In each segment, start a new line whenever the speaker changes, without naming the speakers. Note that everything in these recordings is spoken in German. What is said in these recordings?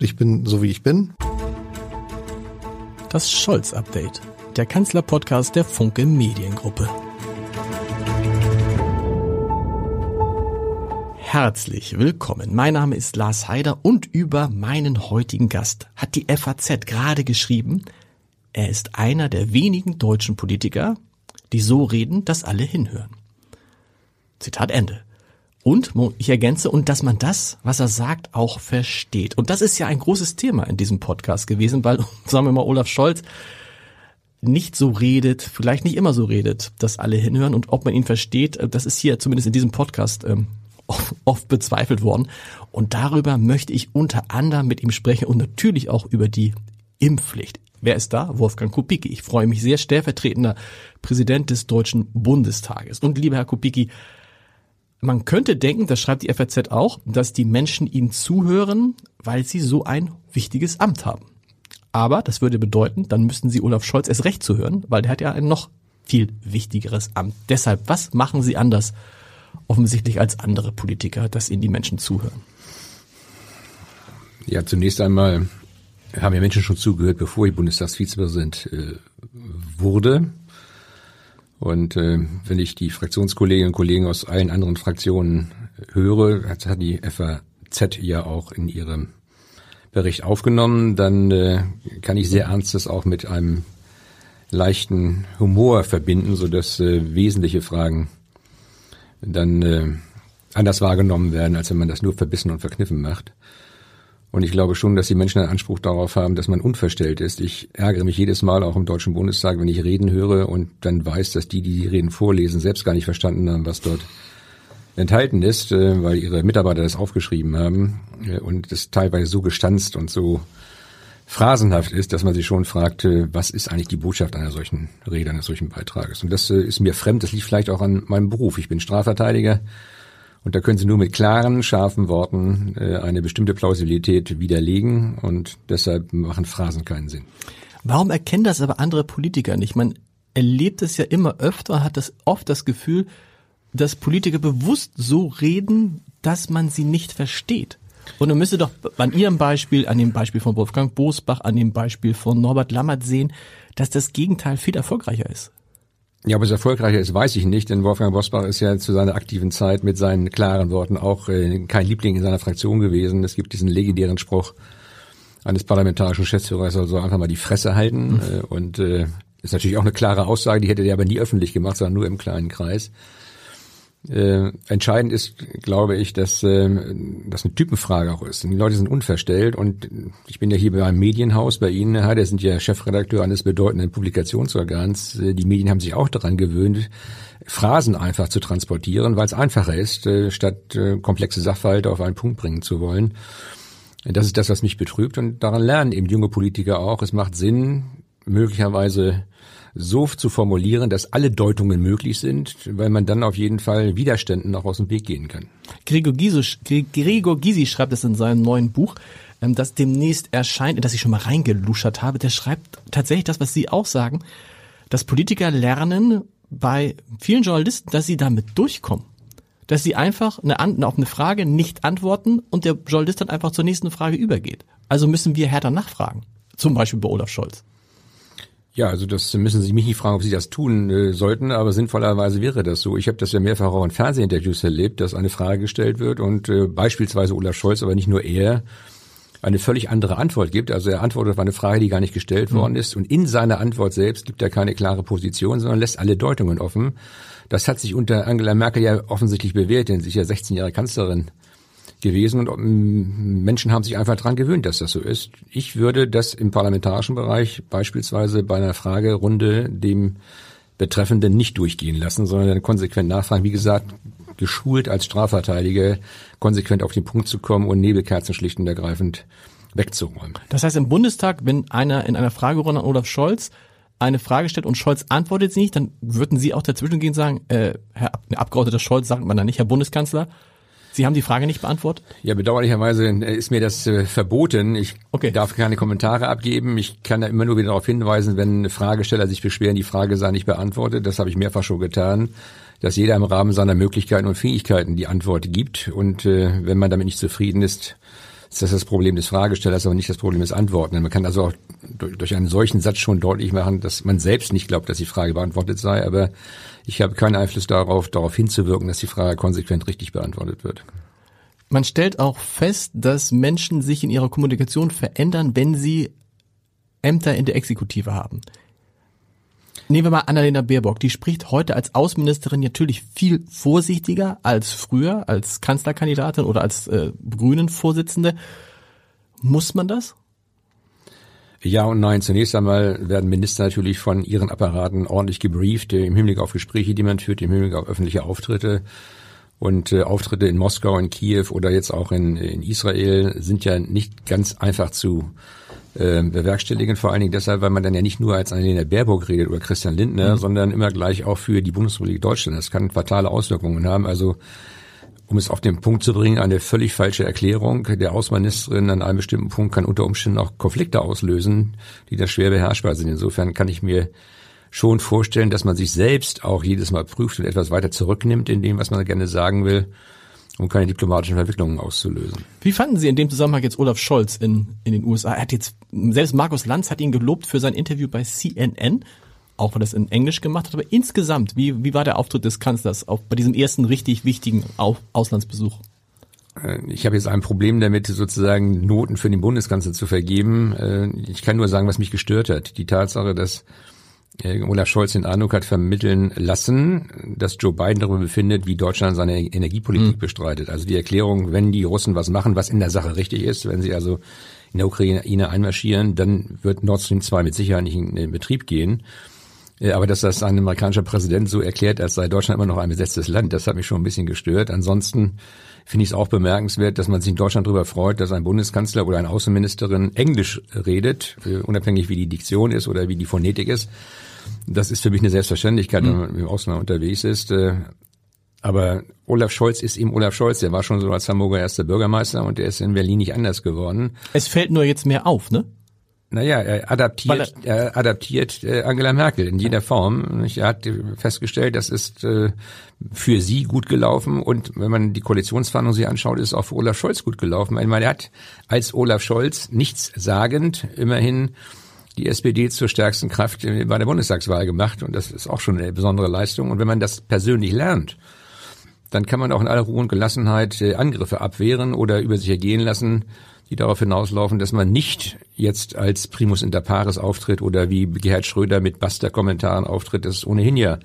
Ich bin so wie ich bin.
Das Scholz-Update, der Kanzler-Podcast der Funke Mediengruppe. Herzlich willkommen. Mein Name ist Lars Heider und über meinen heutigen Gast hat die FAZ gerade geschrieben, er ist einer der wenigen deutschen Politiker, die so reden, dass alle hinhören. Zitat Ende. Und, ich ergänze, und dass man das, was er sagt, auch versteht. Und das ist ja ein großes Thema in diesem Podcast gewesen, weil, sagen wir mal, Olaf Scholz nicht so redet, vielleicht nicht immer so redet, dass alle hinhören und ob man ihn versteht, äh, das ist hier zumindest in diesem Podcast ähm, oft bezweifelt worden. Und darüber möchte ich unter anderem mit ihm sprechen und natürlich auch über die Impfpflicht. Wer ist da? Wolfgang Kubicki. Ich freue mich sehr, stellvertretender Präsident des Deutschen Bundestages. Und lieber Herr Kubicki, man könnte denken, das schreibt die FAZ auch, dass die Menschen ihnen zuhören, weil sie so ein wichtiges Amt haben. Aber das würde bedeuten, dann müssten sie Olaf Scholz erst recht zuhören, weil der hat ja ein noch viel wichtigeres Amt. Deshalb, was machen sie anders offensichtlich als andere Politiker, dass ihnen die Menschen zuhören?
Ja, zunächst einmal haben ja Menschen schon zugehört, bevor ich Bundestagsvizepräsident äh, wurde. Und äh, wenn ich die Fraktionskolleginnen und Kollegen aus allen anderen Fraktionen höre, hat, hat die FAZ ja auch in ihrem Bericht aufgenommen, dann äh, kann ich sehr ernstes auch mit einem leichten Humor verbinden, so dass äh, wesentliche Fragen dann äh, anders wahrgenommen werden, als wenn man das nur verbissen und verkniffen macht. Und ich glaube schon, dass die Menschen einen Anspruch darauf haben, dass man unverstellt ist. Ich ärgere mich jedes Mal auch im Deutschen Bundestag, wenn ich Reden höre und dann weiß, dass die, die die Reden vorlesen, selbst gar nicht verstanden haben, was dort enthalten ist, äh, weil ihre Mitarbeiter das aufgeschrieben haben äh, und es teilweise so gestanzt und so phrasenhaft ist, dass man sich schon fragt, äh, was ist eigentlich die Botschaft einer solchen Rede, eines solchen Beitrages. Und das ist mir fremd, das liegt vielleicht auch an meinem Beruf. Ich bin Strafverteidiger und da können Sie nur mit klaren, scharfen Worten äh, eine bestimmte Plausibilität widerlegen und deshalb machen Phrasen keinen Sinn.
Warum erkennen das aber andere Politiker nicht? Man erlebt es ja immer öfter, hat das oft das Gefühl, dass Politiker bewusst so reden, dass man sie nicht versteht. Und man müsste doch an Ihrem Beispiel, an dem Beispiel von Wolfgang Bosbach, an dem Beispiel von Norbert Lammert sehen, dass das Gegenteil viel erfolgreicher ist.
Ja, ob es erfolgreicher ist, weiß ich nicht, denn Wolfgang Bosbach ist ja zu seiner aktiven Zeit mit seinen klaren Worten auch äh, kein Liebling in seiner Fraktion gewesen. Es gibt diesen legendären Spruch eines parlamentarischen Geschäftsführers, soll so einfach mal die Fresse halten. Mhm. Äh, und äh, ist natürlich auch eine klare Aussage, die hätte er aber nie öffentlich gemacht, sondern nur im kleinen Kreis. Äh, entscheidend ist, glaube ich, dass äh, das eine Typenfrage auch ist. Die Leute sind unverstellt und ich bin ja hier beim Medienhaus bei Ihnen, Herr, der sind ja Chefredakteur eines bedeutenden Publikationsorgans. Äh, die Medien haben sich auch daran gewöhnt, Phrasen einfach zu transportieren, weil es einfacher ist, äh, statt äh, komplexe Sachverhalte auf einen Punkt bringen zu wollen. Das ist das, was mich betrübt und daran lernen eben junge Politiker auch. Es macht Sinn, möglicherweise so zu formulieren, dass alle Deutungen möglich sind, weil man dann auf jeden Fall Widerständen auch aus dem Weg gehen kann.
Gregor Gysi, Gregor Gysi schreibt es in seinem neuen Buch, ähm, das demnächst erscheint, in das ich schon mal reingeluschert habe. Der schreibt tatsächlich das, was Sie auch sagen, dass Politiker lernen bei vielen Journalisten, dass sie damit durchkommen. Dass sie einfach eine, auf eine Frage nicht antworten und der Journalist dann einfach zur nächsten Frage übergeht. Also müssen wir härter nachfragen. Zum Beispiel bei Olaf Scholz.
Ja, also das müssen Sie mich nicht fragen, ob Sie das tun äh, sollten, aber sinnvollerweise wäre das so. Ich habe das ja mehrfach auch in Fernsehinterviews erlebt, dass eine Frage gestellt wird und äh, beispielsweise Olaf Scholz, aber nicht nur er, eine völlig andere Antwort gibt. Also er antwortet auf eine Frage, die gar nicht gestellt mhm. worden ist und in seiner Antwort selbst gibt er keine klare Position, sondern lässt alle Deutungen offen. Das hat sich unter Angela Merkel ja offensichtlich bewährt, denn sie ist ja 16 Jahre Kanzlerin gewesen und ähm, Menschen haben sich einfach dran gewöhnt, dass das so ist. Ich würde das im parlamentarischen Bereich beispielsweise bei einer Fragerunde dem Betreffenden nicht durchgehen lassen, sondern dann konsequent nachfragen. Wie gesagt, geschult als Strafverteidiger, konsequent auf den Punkt zu kommen und Nebelkerzen schlicht und ergreifend wegzuräumen.
Das heißt, im Bundestag, wenn einer in einer Fragerunde an Olaf Scholz eine Frage stellt und Scholz antwortet sie nicht, dann würden Sie auch dazwischen gehen und sagen, äh, Herr Abgeordneter Scholz, sagt man da nicht, Herr Bundeskanzler, Sie haben die Frage nicht beantwortet?
Ja, bedauerlicherweise ist mir das äh, verboten. Ich okay. darf keine Kommentare abgeben. Ich kann da immer nur wieder darauf hinweisen, wenn Fragesteller sich beschweren, die Frage sei nicht beantwortet. Das habe ich mehrfach schon getan dass jeder im Rahmen seiner Möglichkeiten und Fähigkeiten die Antwort gibt. Und äh, wenn man damit nicht zufrieden ist, ist das das Problem des Fragestellers, aber nicht das Problem des Antworten. Man kann also auch durch einen solchen Satz schon deutlich machen, dass man selbst nicht glaubt, dass die Frage beantwortet sei, aber ich habe keinen Einfluss darauf, darauf hinzuwirken, dass die Frage konsequent richtig beantwortet wird.
Man stellt auch fest, dass Menschen sich in ihrer Kommunikation verändern, wenn sie Ämter in der Exekutive haben. Nehmen wir mal Annalena Baerbock. Die spricht heute als Außenministerin natürlich viel vorsichtiger als früher, als Kanzlerkandidatin oder als äh, Grünen-Vorsitzende. Muss man das?
Ja und nein. Zunächst einmal werden Minister natürlich von ihren Apparaten ordentlich gebrieft im Hinblick auf Gespräche, die man führt, im Hinblick auf öffentliche Auftritte. Und äh, Auftritte in Moskau, in Kiew oder jetzt auch in, in Israel sind ja nicht ganz einfach zu äh, bewerkstelligen, vor allen Dingen deshalb, weil man dann ja nicht nur als Annalena Baerbock redet oder Christian Lindner, mhm. sondern immer gleich auch für die Bundesrepublik Deutschland. Das kann fatale Auswirkungen haben. Also um es auf den Punkt zu bringen, eine völlig falsche Erklärung der Außenministerin an einem bestimmten Punkt kann unter Umständen auch Konflikte auslösen, die da schwer beherrschbar sind. Insofern kann ich mir schon vorstellen, dass man sich selbst auch jedes Mal prüft und etwas weiter zurücknimmt in dem, was man gerne sagen will, um keine diplomatischen Verwicklungen auszulösen.
Wie fanden Sie in dem Zusammenhang jetzt Olaf Scholz in, in den USA? Er hat jetzt, selbst Markus Lanz hat ihn gelobt für sein Interview bei CNN, auch wenn er das in Englisch gemacht hat, aber insgesamt, wie, wie war der Auftritt des Kanzlers auch bei diesem ersten richtig wichtigen Auslandsbesuch?
Äh, ich habe jetzt ein Problem damit, sozusagen Noten für den Bundeskanzler zu vergeben. Äh, ich kann nur sagen, was mich gestört hat. Die Tatsache, dass äh, Olaf Scholz den Eindruck hat vermitteln lassen, dass Joe Biden darüber befindet, wie Deutschland seine Energiepolitik mhm. bestreitet. Also die Erklärung, wenn die Russen was machen, was in der Sache richtig ist, wenn sie also in der Ukraine einmarschieren, dann wird Nord Stream 2 mit Sicherheit nicht in Betrieb gehen. Äh, aber dass das ein amerikanischer Präsident so erklärt, als sei Deutschland immer noch ein besetztes Land, das hat mich schon ein bisschen gestört. Ansonsten finde ich es auch bemerkenswert, dass man sich in Deutschland darüber freut, dass ein Bundeskanzler oder eine Außenministerin Englisch redet, äh, unabhängig wie die Diktion ist oder wie die Phonetik ist. Das ist für mich eine Selbstverständlichkeit, wenn man im Ausland unterwegs ist. Äh, aber Olaf Scholz ist eben Olaf Scholz. Der war schon so als Hamburger erster Bürgermeister und der ist in Berlin nicht anders geworden.
Es fällt nur jetzt mehr auf, ne?
Naja, er adaptiert, er, er adaptiert äh, Angela Merkel in jeder Form. Er hat festgestellt, das ist äh, für sie gut gelaufen und wenn man die Koalitionsverhandlungen sich anschaut, ist es auch für Olaf Scholz gut gelaufen. Meine, er hat als Olaf Scholz nichts sagend immerhin die SPD zur stärksten Kraft bei der Bundestagswahl gemacht und das ist auch schon eine besondere Leistung. Und wenn man das persönlich lernt, dann kann man auch in aller Ruhe und Gelassenheit äh, Angriffe abwehren oder über sich ergehen lassen, die darauf hinauslaufen, dass man nicht jetzt als Primus inter pares auftritt oder wie Gerhard Schröder mit Buster-Kommentaren auftritt. Das ist ohnehin ja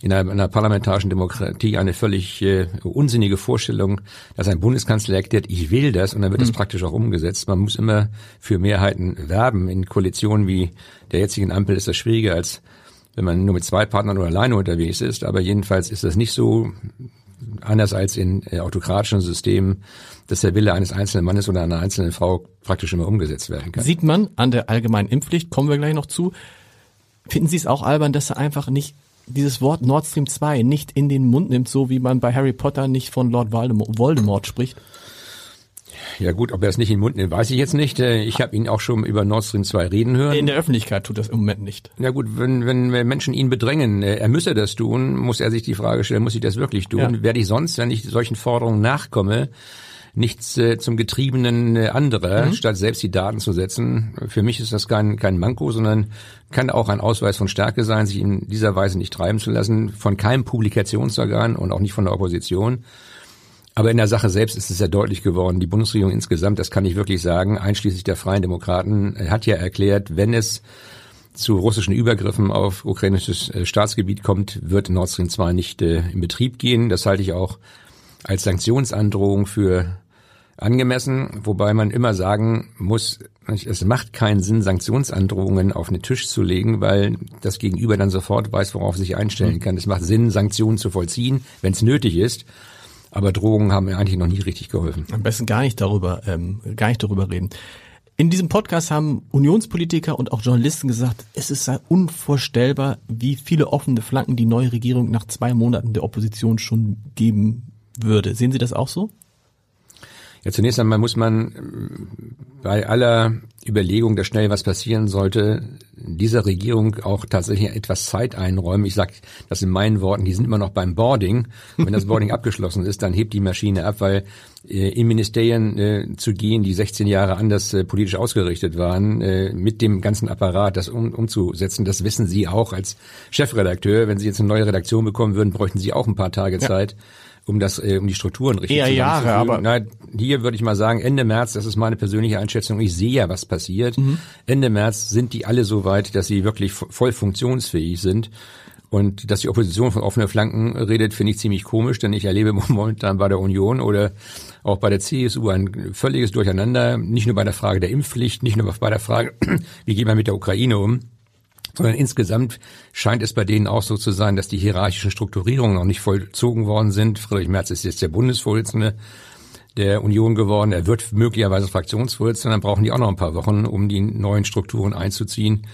in einer, einer parlamentarischen Demokratie eine völlig äh, unsinnige Vorstellung, dass ein Bundeskanzler erklärt, ich will das und dann wird das mhm. praktisch auch umgesetzt. Man muss immer für Mehrheiten werben. In Koalitionen wie der jetzigen Ampel ist das schwieriger als wenn man nur mit zwei Partnern oder alleine unterwegs ist. Aber jedenfalls ist das nicht so anders als in äh, autokratischen Systemen, dass der Wille eines einzelnen Mannes oder einer einzelnen Frau praktisch immer umgesetzt werden kann.
Sieht man an der allgemeinen Impfpflicht, kommen wir gleich noch zu. Finden Sie es auch albern, dass er einfach nicht dieses Wort Nord Stream 2 nicht in den Mund nimmt, so wie man bei Harry Potter nicht von Lord Voldemort spricht?
Ja gut, ob er es nicht in den Mund nimmt, weiß ich jetzt nicht. Äh, ich habe ihn auch schon über Nord Stream 2 reden hören.
In der Öffentlichkeit tut das im Moment nicht.
Ja gut, wenn, wenn Menschen ihn bedrängen, äh, er müsse das tun, muss er sich die Frage stellen, muss ich das wirklich tun? Ja. Werde ich sonst, wenn ich solchen Forderungen nachkomme, nichts äh, zum Getriebenen äh, anderer, mhm. statt selbst die Daten zu setzen. Für mich ist das kein, kein Manko, sondern kann auch ein Ausweis von Stärke sein, sich in dieser Weise nicht treiben zu lassen, von keinem Publikationsorgan und auch nicht von der Opposition. Aber in der Sache selbst ist es ja deutlich geworden, die Bundesregierung insgesamt, das kann ich wirklich sagen, einschließlich der Freien Demokraten, hat ja erklärt, wenn es zu russischen Übergriffen auf ukrainisches äh, Staatsgebiet kommt, wird Nord Stream 2 nicht äh, in Betrieb gehen. Das halte ich auch als Sanktionsandrohung für angemessen, wobei man immer sagen muss, es macht keinen Sinn, Sanktionsandrohungen auf den Tisch zu legen, weil das Gegenüber dann sofort weiß, worauf es sich einstellen kann. Es macht Sinn, Sanktionen zu vollziehen, wenn es nötig ist. Aber Drohungen haben mir eigentlich noch nie richtig geholfen.
Am besten gar nicht darüber, ähm, gar nicht darüber reden. In diesem Podcast haben Unionspolitiker und auch Journalisten gesagt, es ist unvorstellbar, wie viele offene Flanken die neue Regierung nach zwei Monaten der Opposition schon geben würde. Sehen Sie das auch so?
Ja, zunächst einmal muss man äh, bei aller Überlegung, dass schnell was passieren sollte, dieser Regierung auch tatsächlich etwas Zeit einräumen. Ich sage das in meinen Worten, die sind immer noch beim Boarding. Wenn das Boarding abgeschlossen ist, dann hebt die Maschine ab, weil äh, in Ministerien äh, zu gehen, die 16 Jahre anders äh, politisch ausgerichtet waren, äh, mit dem ganzen Apparat das um, umzusetzen, das wissen Sie auch als Chefredakteur. Wenn Sie jetzt eine neue Redaktion bekommen würden, bräuchten Sie auch ein paar Tage ja. Um das, äh, um die Strukturen richtig
Eher Jahre, aber
Na, hier würde ich mal sagen Ende März. Das ist meine persönliche Einschätzung. Ich sehe ja, was passiert. Mhm. Ende März sind die alle so weit, dass sie wirklich voll funktionsfähig sind. Und dass die Opposition von offenen Flanken redet, finde ich ziemlich komisch, denn ich erlebe momentan bei der Union oder auch bei der CSU ein völliges Durcheinander, nicht nur bei der Frage der Impfpflicht, nicht nur bei der Frage, wie geht man mit der Ukraine um, sondern insgesamt scheint es bei denen auch so zu sein, dass die hierarchischen Strukturierungen noch nicht vollzogen worden sind. Friedrich Merz ist jetzt der Bundesvorsitzende der Union geworden. Er wird möglicherweise Fraktionsvorsitzender. Dann brauchen die auch noch ein paar Wochen, um die neuen Strukturen einzuziehen.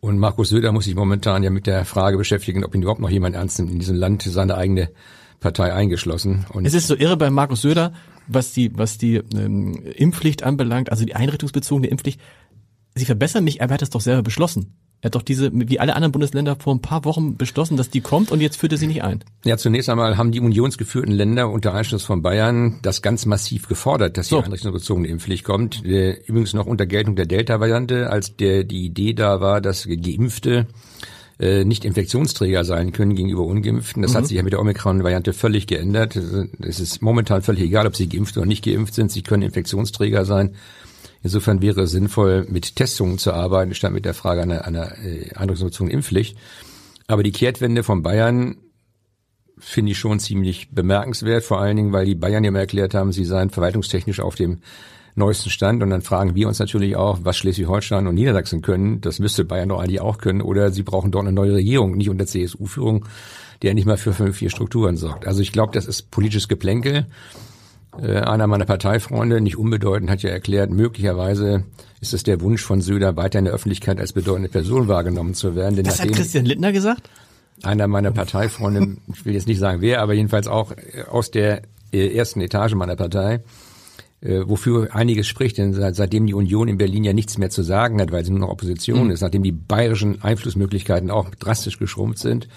Und Markus Söder muss sich momentan ja mit der Frage beschäftigen, ob ihn überhaupt noch jemand ernst nimmt in diesem Land, seine eigene Partei eingeschlossen.
Und es ist so irre bei Markus Söder, was die, was die ähm, Impfpflicht anbelangt, also die einrichtungsbezogene Impfpflicht. Sie verbessern mich, er hat es doch selber beschlossen. Er hat doch diese, wie alle anderen Bundesländer, vor ein paar Wochen beschlossen, dass die kommt und jetzt führt er sie nicht ein.
Ja, zunächst einmal haben die unionsgeführten Länder unter Einschluss von Bayern das ganz massiv gefordert, dass die so. einrichtungsbezogene Impfpflicht kommt. Übrigens noch unter Geltung der Delta-Variante, als der, die Idee da war, dass Geimpfte äh, nicht Infektionsträger sein können gegenüber Ungeimpften. Das mhm. hat sich ja mit der Omikron-Variante völlig geändert. Es ist momentan völlig egal, ob sie geimpft oder nicht geimpft sind. Sie können Infektionsträger sein. Insofern wäre es sinnvoll, mit Testungen zu arbeiten, statt mit der Frage einer, einer äh, eindrucksbezogenen Impfpflicht. Aber die Kehrtwende von Bayern finde ich schon ziemlich bemerkenswert, vor allen Dingen, weil die Bayern ja mal erklärt haben, sie seien verwaltungstechnisch auf dem neuesten Stand. Und dann fragen wir uns natürlich auch, was Schleswig-Holstein und Niedersachsen können. Das müsste Bayern doch eigentlich auch können. Oder sie brauchen dort eine neue Regierung, nicht unter CSU-Führung, die ja nicht mal für fünf, vier Strukturen sorgt. Also ich glaube, das ist politisches Geplänkel. Äh, einer meiner Parteifreunde, nicht unbedeutend, hat ja erklärt, möglicherweise ist es der Wunsch von Söder, weiter in der Öffentlichkeit als bedeutende Person wahrgenommen zu werden.
Denn das hat Christian Lindner gesagt?
Einer meiner Parteifreunde, ich will jetzt nicht sagen wer, aber jedenfalls auch aus der äh, ersten Etage meiner Partei, wofür einiges spricht, denn seitdem die Union in Berlin ja nichts mehr zu sagen hat, weil sie nur noch Opposition mhm. ist, nachdem die bayerischen Einflussmöglichkeiten auch drastisch geschrumpft sind,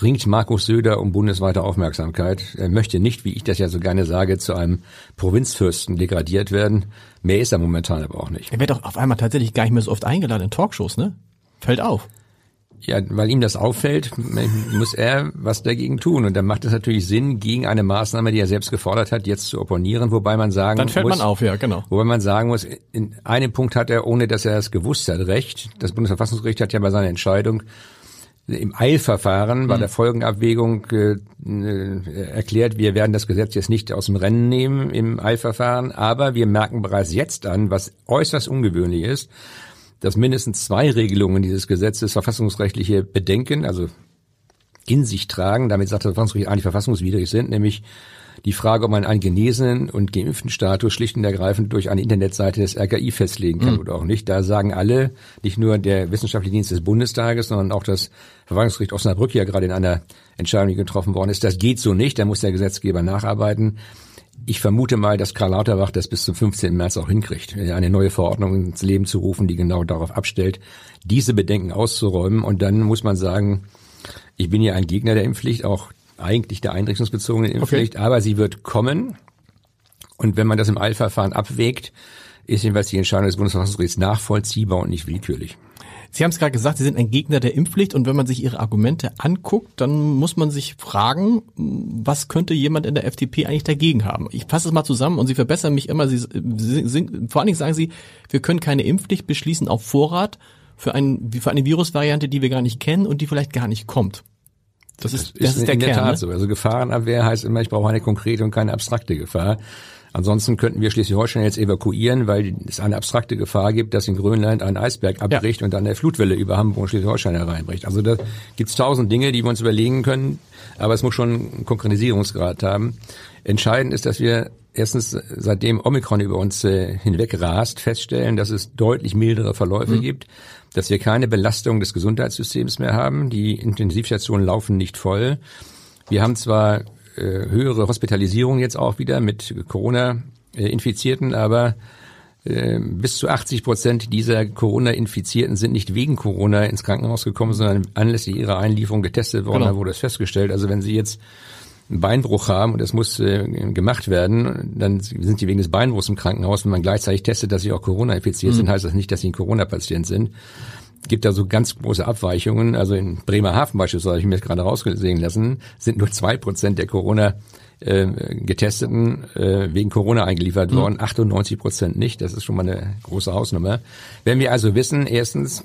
ringt Markus Söder um bundesweite Aufmerksamkeit. Er möchte nicht, wie ich das ja so gerne sage, zu einem Provinzfürsten degradiert werden. Mehr ist er momentan aber auch nicht.
Er wird doch auf einmal tatsächlich gar nicht mehr so oft eingeladen in Talkshows, ne? Fällt auf.
Ja, weil ihm das auffällt, muss er was dagegen tun. Und dann macht es natürlich Sinn, gegen eine Maßnahme, die er selbst gefordert hat, jetzt zu opponieren, wobei man sagen
muss. Dann fällt
muss,
man auf, ja, genau.
Wobei man sagen muss, in einem Punkt hat er, ohne dass er es gewusst hat, recht. Das Bundesverfassungsgericht hat ja bei seiner Entscheidung im Eilverfahren bei mhm. der Folgenabwägung äh, äh, erklärt, wir werden das Gesetz jetzt nicht aus dem Rennen nehmen im Eilverfahren, aber wir merken bereits jetzt an, was äußerst ungewöhnlich ist, dass mindestens zwei Regelungen dieses Gesetzes verfassungsrechtliche Bedenken, also in sich tragen, damit sagt das Verfassungsgericht eigentlich verfassungswidrig sind, nämlich die Frage, ob man einen genesenen und geimpften Status schlicht und ergreifend durch eine Internetseite des RKI festlegen kann mhm. oder auch nicht. Da sagen alle, nicht nur der Wissenschaftliche Dienst des Bundestages, sondern auch das Verwaltungsgericht Osnabrück ja gerade in einer Entscheidung, die getroffen worden ist. Das geht so nicht, da muss der Gesetzgeber nacharbeiten. Ich vermute mal, dass Karl Lauterbach das bis zum 15. März auch hinkriegt, eine neue Verordnung ins Leben zu rufen, die genau darauf abstellt, diese Bedenken auszuräumen. Und dann muss man sagen, ich bin ja ein Gegner der Impfpflicht, auch eigentlich der einrichtungsbezogenen Impfpflicht, okay. aber sie wird kommen. Und wenn man das im Eilverfahren abwägt, ist jedenfalls die Entscheidung des Bundesverfassungsgerichts nachvollziehbar und nicht willkürlich.
Sie haben es gerade gesagt, Sie sind ein Gegner der Impfpflicht und wenn man sich Ihre Argumente anguckt, dann muss man sich fragen, was könnte jemand in der FDP eigentlich dagegen haben? Ich fasse es mal zusammen und Sie verbessern mich immer. Sie, Sie, vor allen Dingen sagen Sie, wir können keine Impfpflicht beschließen auf Vorrat für, ein, für eine Virusvariante, die wir gar nicht kennen und die vielleicht gar nicht kommt.
Das ist, das ist, ist der in Kern, der Tat ne? so. Also Gefahrenabwehr heißt immer, ich brauche eine konkrete und keine abstrakte Gefahr. Ansonsten könnten wir Schleswig-Holstein jetzt evakuieren, weil es eine abstrakte Gefahr gibt, dass in Grönland ein Eisberg abbricht ja. und dann eine Flutwelle über Hamburg und Schleswig-Holstein hereinbricht. Also da gibt's tausend Dinge, die wir uns überlegen können, aber es muss schon einen Konkretisierungsgrad haben. Entscheidend ist, dass wir erstens seitdem Omikron über uns äh, hinweg rast, feststellen, dass es deutlich mildere Verläufe mhm. gibt, dass wir keine Belastung des Gesundheitssystems mehr haben. Die Intensivstationen laufen nicht voll. Wir haben zwar höhere Hospitalisierung jetzt auch wieder mit Corona-Infizierten, aber äh, bis zu 80 Prozent dieser Corona-Infizierten sind nicht wegen Corona ins Krankenhaus gekommen, sondern anlässlich ihrer Einlieferung getestet worden, genau. da wurde das festgestellt. Also wenn Sie jetzt einen Beinbruch haben und es muss äh, gemacht werden, dann sind sie wegen des Beinbruchs im Krankenhaus. Wenn man gleichzeitig testet, dass sie auch Corona infiziert mhm. sind, heißt das nicht, dass sie ein Corona-Patient sind. Gibt da so ganz große Abweichungen. Also in Bremerhaven beispielsweise, habe ich mir das gerade rausgesehen lassen, sind nur zwei Prozent der Corona äh, Getesteten äh, wegen Corona eingeliefert mhm. worden, 98 Prozent nicht. Das ist schon mal eine große Hausnummer. Wenn wir also wissen, erstens,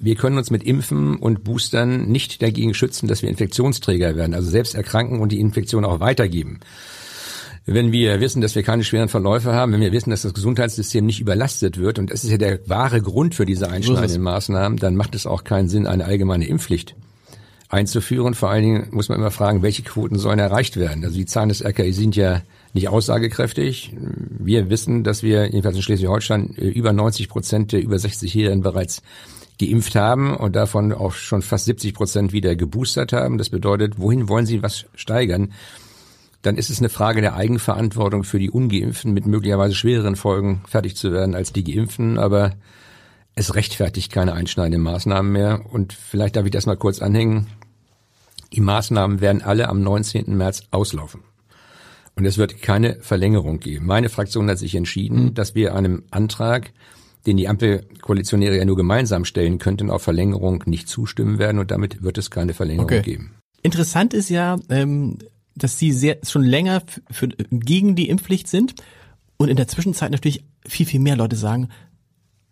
wir können uns mit Impfen und Boostern nicht dagegen schützen, dass wir Infektionsträger werden, also selbst erkranken und die Infektion auch weitergeben. Wenn wir wissen, dass wir keine schweren Verläufe haben, wenn wir wissen, dass das Gesundheitssystem nicht überlastet wird, und das ist ja der wahre Grund für diese einschneidenden Maßnahmen, dann macht es auch keinen Sinn, eine allgemeine Impfpflicht einzuführen. Vor allen Dingen muss man immer fragen, welche Quoten sollen erreicht werden. Also die Zahlen des RKI sind ja nicht aussagekräftig. Wir wissen, dass wir jedenfalls in Schleswig-Holstein über 90 Prozent der über 60-Jährigen bereits geimpft haben und davon auch schon fast 70 Prozent wieder geboostert haben. Das bedeutet, wohin wollen Sie was steigern? Dann ist es eine Frage der Eigenverantwortung für die Ungeimpften mit möglicherweise schwereren Folgen fertig zu werden als die Geimpften. Aber es rechtfertigt keine einschneidenden Maßnahmen mehr. Und vielleicht darf ich das mal kurz anhängen. Die Maßnahmen werden alle am 19. März auslaufen. Und es wird keine Verlängerung geben. Meine Fraktion hat sich entschieden, mhm. dass wir einem Antrag den die Ampelkoalitionäre ja nur gemeinsam stellen könnten, auf Verlängerung nicht zustimmen werden und damit wird es keine Verlängerung okay. geben.
Interessant ist ja, ähm, dass Sie sehr schon länger für, gegen die Impfpflicht sind und in der Zwischenzeit natürlich viel, viel mehr Leute sagen,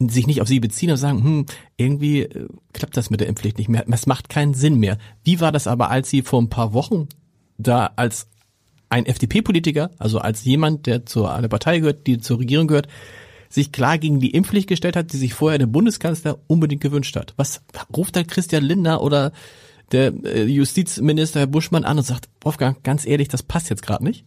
sich nicht auf sie beziehen und sagen, hm, irgendwie äh, klappt das mit der Impfpflicht nicht mehr. Es macht keinen Sinn mehr. Wie war das aber, als Sie vor ein paar Wochen da als ein FDP-Politiker, also als jemand, der zu einer Partei gehört, die zur Regierung gehört, sich klar gegen die Impfpflicht gestellt hat, die sich vorher der Bundeskanzler unbedingt gewünscht hat. Was ruft da Christian Lindner oder der äh, Justizminister Herr Buschmann an und sagt, Wolfgang, ganz ehrlich, das passt jetzt gerade nicht?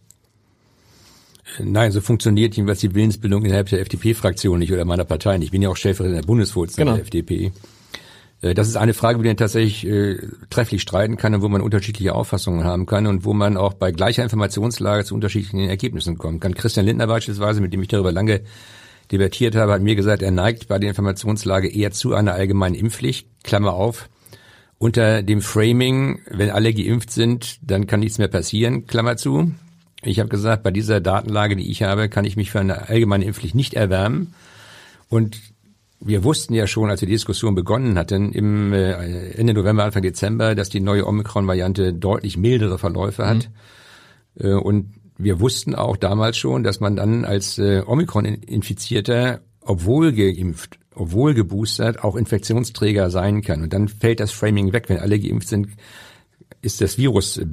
Nein, so funktioniert jedenfalls die Willensbildung innerhalb der FDP-Fraktion nicht oder meiner Partei nicht. Ich bin ja auch Stellvertreter der Bundesvorsitzenden genau. der FDP. Äh, das ist eine Frage, über die man tatsächlich äh, trefflich streiten kann und wo man unterschiedliche Auffassungen haben kann und wo man auch bei gleicher Informationslage zu unterschiedlichen Ergebnissen kommen kann. Christian Lindner beispielsweise, mit dem ich darüber lange debattiert habe, hat mir gesagt, er neigt bei der Informationslage eher zu einer allgemeinen Impfpflicht, Klammer auf, unter dem Framing, wenn alle geimpft sind, dann kann nichts mehr passieren, Klammer zu. Ich habe gesagt, bei dieser Datenlage, die ich habe, kann ich mich für eine allgemeine Impfpflicht nicht erwärmen. Und wir wussten ja schon, als wir die Diskussion begonnen hatten, im äh, Ende November, Anfang Dezember, dass die neue Omikron-Variante deutlich mildere Verläufe hat. Mhm. Äh, und wir wussten auch damals schon, dass man dann als äh, Omikron-Infizierter, obwohl geimpft, obwohl geboostert, auch Infektionsträger sein kann. Und dann fällt das Framing weg. Wenn alle geimpft sind, ist das Virus äh,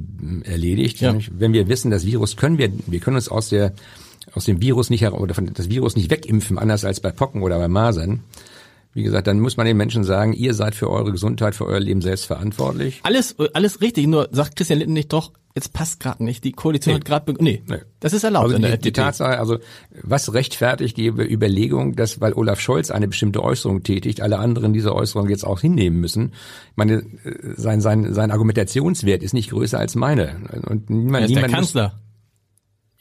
erledigt. Ja. Wenn wir wissen, das Virus können wir, wir können uns aus der aus dem Virus nicht oder von das Virus nicht wegimpfen, anders als bei Pocken oder bei Masern. Wie gesagt, dann muss man den Menschen sagen, ihr seid für eure Gesundheit, für euer Leben selbst verantwortlich.
Alles, alles richtig. Nur sagt Christian Litten nicht doch, jetzt passt gerade nicht. Die Koalition nee. hat gerade nee, nee, das ist erlaubt
also in der die, die Tatsache, also was rechtfertigt die Überlegung, dass weil Olaf Scholz eine bestimmte Äußerung tätigt, alle anderen diese Äußerung jetzt auch hinnehmen müssen? Ich meine, sein sein sein Argumentationswert ist nicht größer als meine
und niemand, er ist niemand der Kanzler.